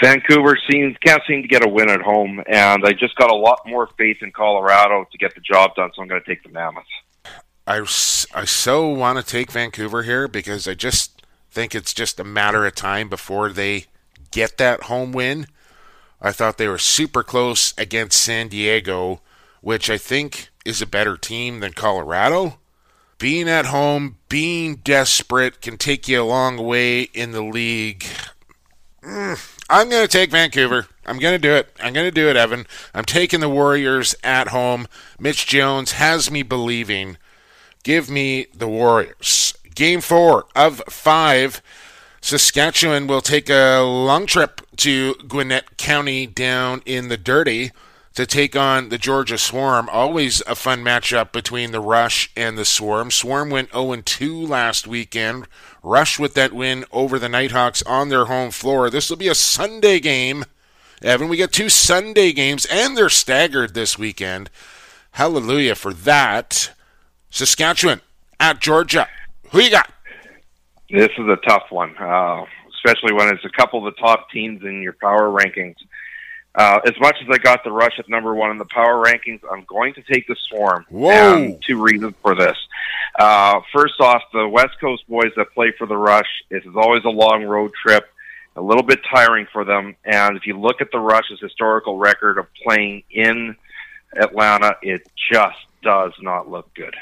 Vancouver seems can't seem to get a win at home, and I just got a lot more faith in Colorado to get the job done. So I'm going to take the Mammoth. I, I so want to take Vancouver here because I just think it's just a matter of time before they get that home win. I thought they were super close against San Diego, which I think is a better team than Colorado. Being at home, being desperate can take you a long way in the league. Mm, I'm going to take Vancouver. I'm going to do it. I'm going to do it, Evan. I'm taking the Warriors at home. Mitch Jones has me believing. Give me the Warriors. Game four of five. Saskatchewan will take a long trip to Gwinnett County down in the dirty to take on the Georgia Swarm. Always a fun matchup between the Rush and the Swarm. Swarm went 0 2 last weekend. Rush with that win over the Knighthawks on their home floor. This will be a Sunday game. Evan, we get two Sunday games, and they're staggered this weekend. Hallelujah for that. Saskatchewan at Georgia. Who you got? This is a tough one, uh, especially when it's a couple of the top teams in your power rankings. Uh, as much as I got the rush at number one in the power rankings, I'm going to take the Swarm. Whoa! And two reasons for this. Uh, first off, the West Coast boys that play for the Rush, it is always a long road trip, a little bit tiring for them. And if you look at the Rush's historical record of playing in Atlanta, it just does not look good.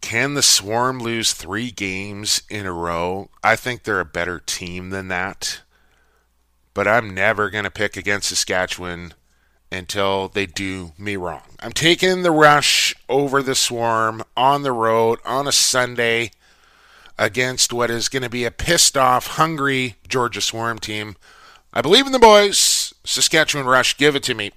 Can the Swarm lose three games in a row? I think they're a better team than that but I'm never going to pick against Saskatchewan until they do me wrong. I'm taking the rush over the swarm on the road on a Sunday against what is going to be a pissed off, hungry Georgia Swarm team. I believe in the boys. Saskatchewan Rush, give it to me.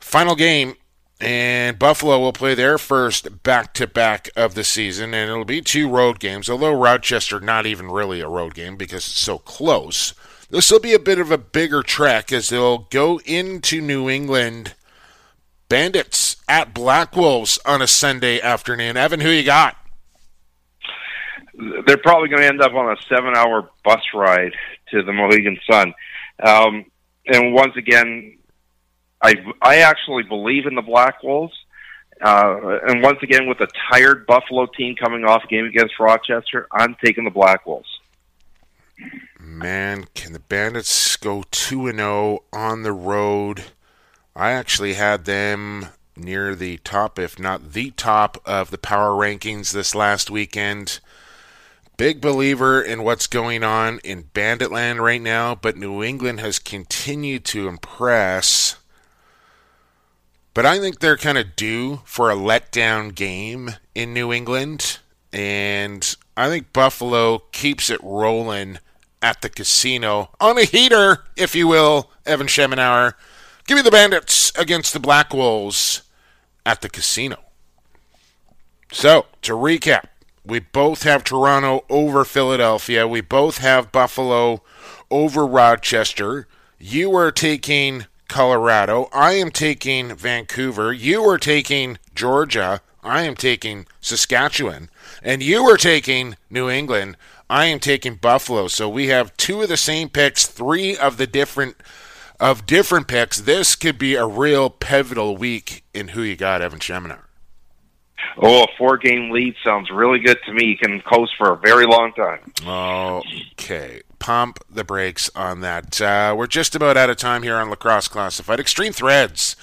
Final game, and Buffalo will play their first back to back of the season, and it'll be two road games, although Rochester not even really a road game because it's so close. This will be a bit of a bigger trek as they'll go into New England. Bandits at Black Wolves on a Sunday afternoon. Evan, who you got? They're probably going to end up on a seven-hour bus ride to the Mohegan Sun. Um, and once again, I I actually believe in the Black Wolves. Uh, and once again, with a tired Buffalo team coming off a game against Rochester, I'm taking the Black Wolves. Man, can the Bandits go 2 and 0 on the road? I actually had them near the top, if not the top, of the power rankings this last weekend. Big believer in what's going on in Banditland right now, but New England has continued to impress. But I think they're kind of due for a letdown game in New England. And I think Buffalo keeps it rolling at the casino on a heater, if you will, Evan Schemenauer. Give me the Bandits against the Black Wolves at the casino. So, to recap, we both have Toronto over Philadelphia. We both have Buffalo over Rochester. You are taking Colorado. I am taking Vancouver. You are taking Georgia. I am taking Saskatchewan. And you are taking New England. I am taking Buffalo. So we have two of the same picks, three of the different of different picks. This could be a real pivotal week in who you got, Evan Schemenauer. Oh, a four game lead sounds really good to me. You can coast for a very long time. Okay. Pump the brakes on that. Uh, we're just about out of time here on Lacrosse Classified. Extreme Threads.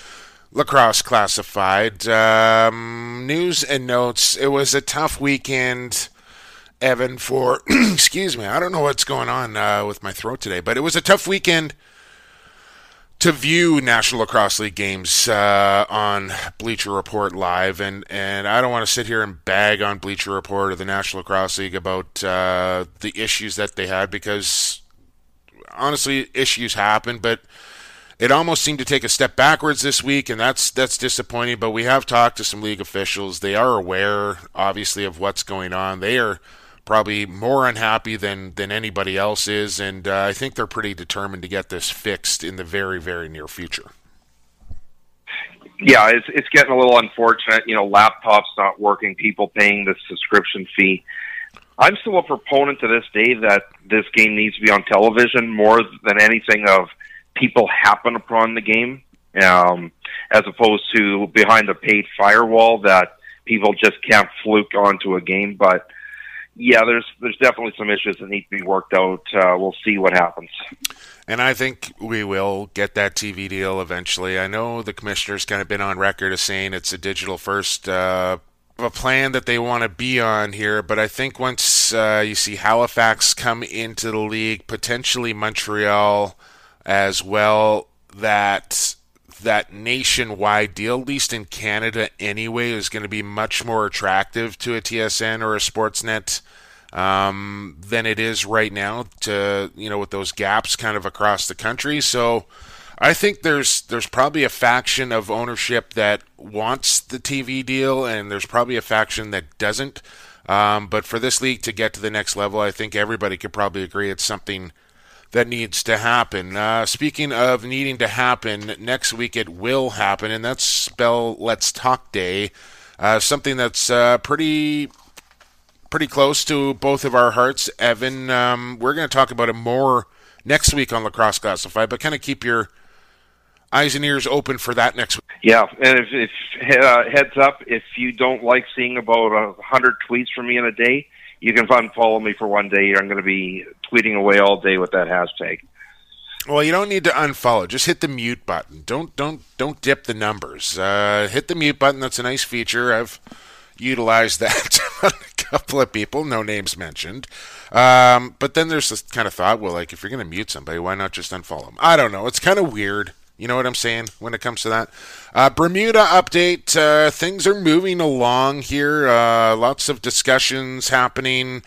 Lacrosse Classified. Um, news and notes. It was a tough weekend, Evan, for, excuse me, I don't know what's going on uh, with my throat today, but it was a tough weekend to view National Lacrosse League games uh, on Bleacher Report live, and and I don't want to sit here and bag on Bleacher Report or the National Lacrosse League about uh, the issues that they had because honestly, issues happen, but it almost seemed to take a step backwards this week, and that's that's disappointing. But we have talked to some league officials; they are aware, obviously, of what's going on. They are probably more unhappy than than anybody else is, and uh, I think they're pretty determined to get this fixed in the very very near future. Yeah, it's it's getting a little unfortunate. You know, laptops not working, people paying the subscription fee. I'm still a proponent to this day that this game needs to be on television more than anything of people happen upon the game, um, as opposed to behind a paid firewall that people just can't fluke onto a game. But yeah, there's there's definitely some issues that need to be worked out. Uh, we'll see what happens. And I think we will get that TV deal eventually. I know the commissioner's kind of been on record as saying it's a digital first uh, a plan that they want to be on here, but I think once uh, you see Halifax come into the league, potentially Montreal as well, that that nationwide deal, at least in Canada anyway, is going to be much more attractive to a TSN or a Sportsnet um, than it is right now. To you know, with those gaps kind of across the country, so. I think there's there's probably a faction of ownership that wants the TV deal, and there's probably a faction that doesn't. Um, but for this league to get to the next level, I think everybody could probably agree it's something that needs to happen. Uh, speaking of needing to happen, next week it will happen, and that's Bell Let's Talk Day. Uh, something that's uh, pretty pretty close to both of our hearts. Evan, um, we're going to talk about it more next week on Lacrosse Classified, but kind of keep your eyes and ears open for that next week. Yeah, and if, if uh, heads up, if you don't like seeing about a hundred tweets from me in a day, you can unfollow me for one day. I'm going to be tweeting away all day with that hashtag. Well, you don't need to unfollow. Just hit the mute button. Don't don't don't dip the numbers. Uh, hit the mute button. That's a nice feature. I've utilized that on a couple of people. No names mentioned. Um, but then there's this kind of thought. Well, like if you're going to mute somebody, why not just unfollow them? I don't know. It's kind of weird. You know what I'm saying when it comes to that? Uh, Bermuda update. Uh, things are moving along here. Uh, lots of discussions happening.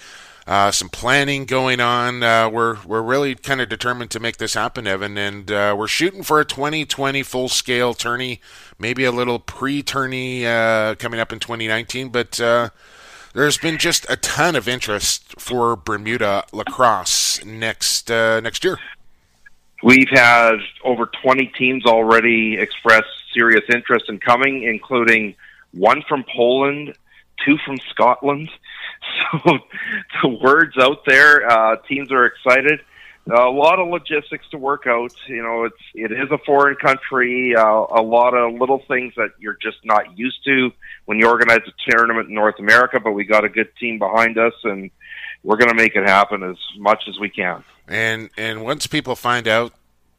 Uh, some planning going on. Uh, we're we're really kind of determined to make this happen, Evan, and uh, we're shooting for a 2020 full scale tourney. Maybe a little pre tourney coming up in 2019, but there's been just a ton of interest for Bermuda lacrosse next next year. We've had over 20 teams already express serious interest in coming, including one from Poland, two from Scotland. So the word's out there. Uh, teams are excited. a lot of logistics to work out. You know, it's it is a foreign country. Uh, a lot of little things that you're just not used to when you organize a tournament in North America. But we got a good team behind us, and we're going to make it happen as much as we can. And and once people find out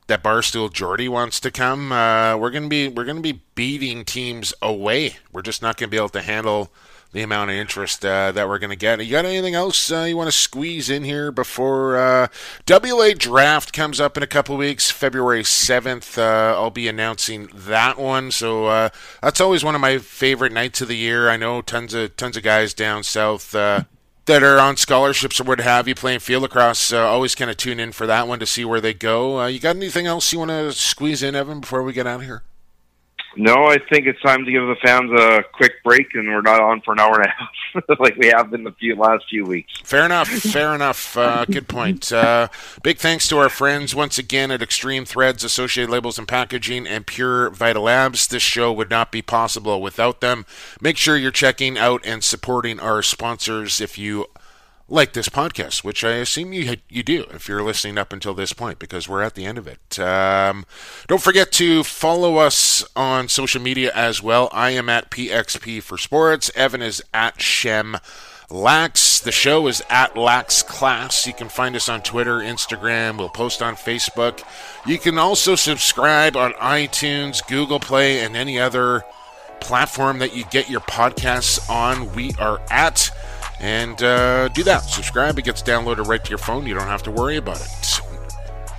that Barstool Jordy wants to come, uh, we're gonna be we're gonna be beating teams away. We're just not gonna be able to handle the amount of interest uh, that we're gonna get. You got anything else uh, you want to squeeze in here before uh, WA draft comes up in a couple weeks, February seventh? Uh, I'll be announcing that one. So uh, that's always one of my favorite nights of the year. I know tons of tons of guys down south that are on scholarships or what have you playing field lacrosse, uh, always kind of tune in for that one to see where they go. Uh, you got anything else you want to squeeze in, Evan, before we get out of here? No, I think it's time to give the fans a quick break, and we're not on for an hour and a half like we have been the few last few weeks. Fair enough. Fair enough. Uh, good point. Uh, big thanks to our friends once again at Extreme Threads, Associated Labels and Packaging, and Pure Vita Labs. This show would not be possible without them. Make sure you're checking out and supporting our sponsors if you like this podcast, which I assume you you do if you're listening up until this point, because we're at the end of it. Um, don't forget to follow us on social media as well. I am at PXP for Sports. Evan is at Shem Lax. The show is at Lax Class. You can find us on Twitter, Instagram. We'll post on Facebook. You can also subscribe on iTunes, Google Play, and any other platform that you get your podcasts on. We are at and uh, do that. Subscribe. It gets downloaded right to your phone. You don't have to worry about it.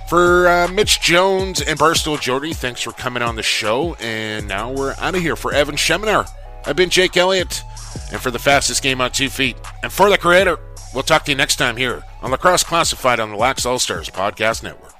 For uh, Mitch Jones and Barstool Jody, thanks for coming on the show. And now we're out of here. For Evan Schemenauer, I've been Jake Elliott. And for the fastest game on two feet, and for the creator, we'll talk to you next time here on Lacrosse Classified on the Lax All Stars Podcast Network.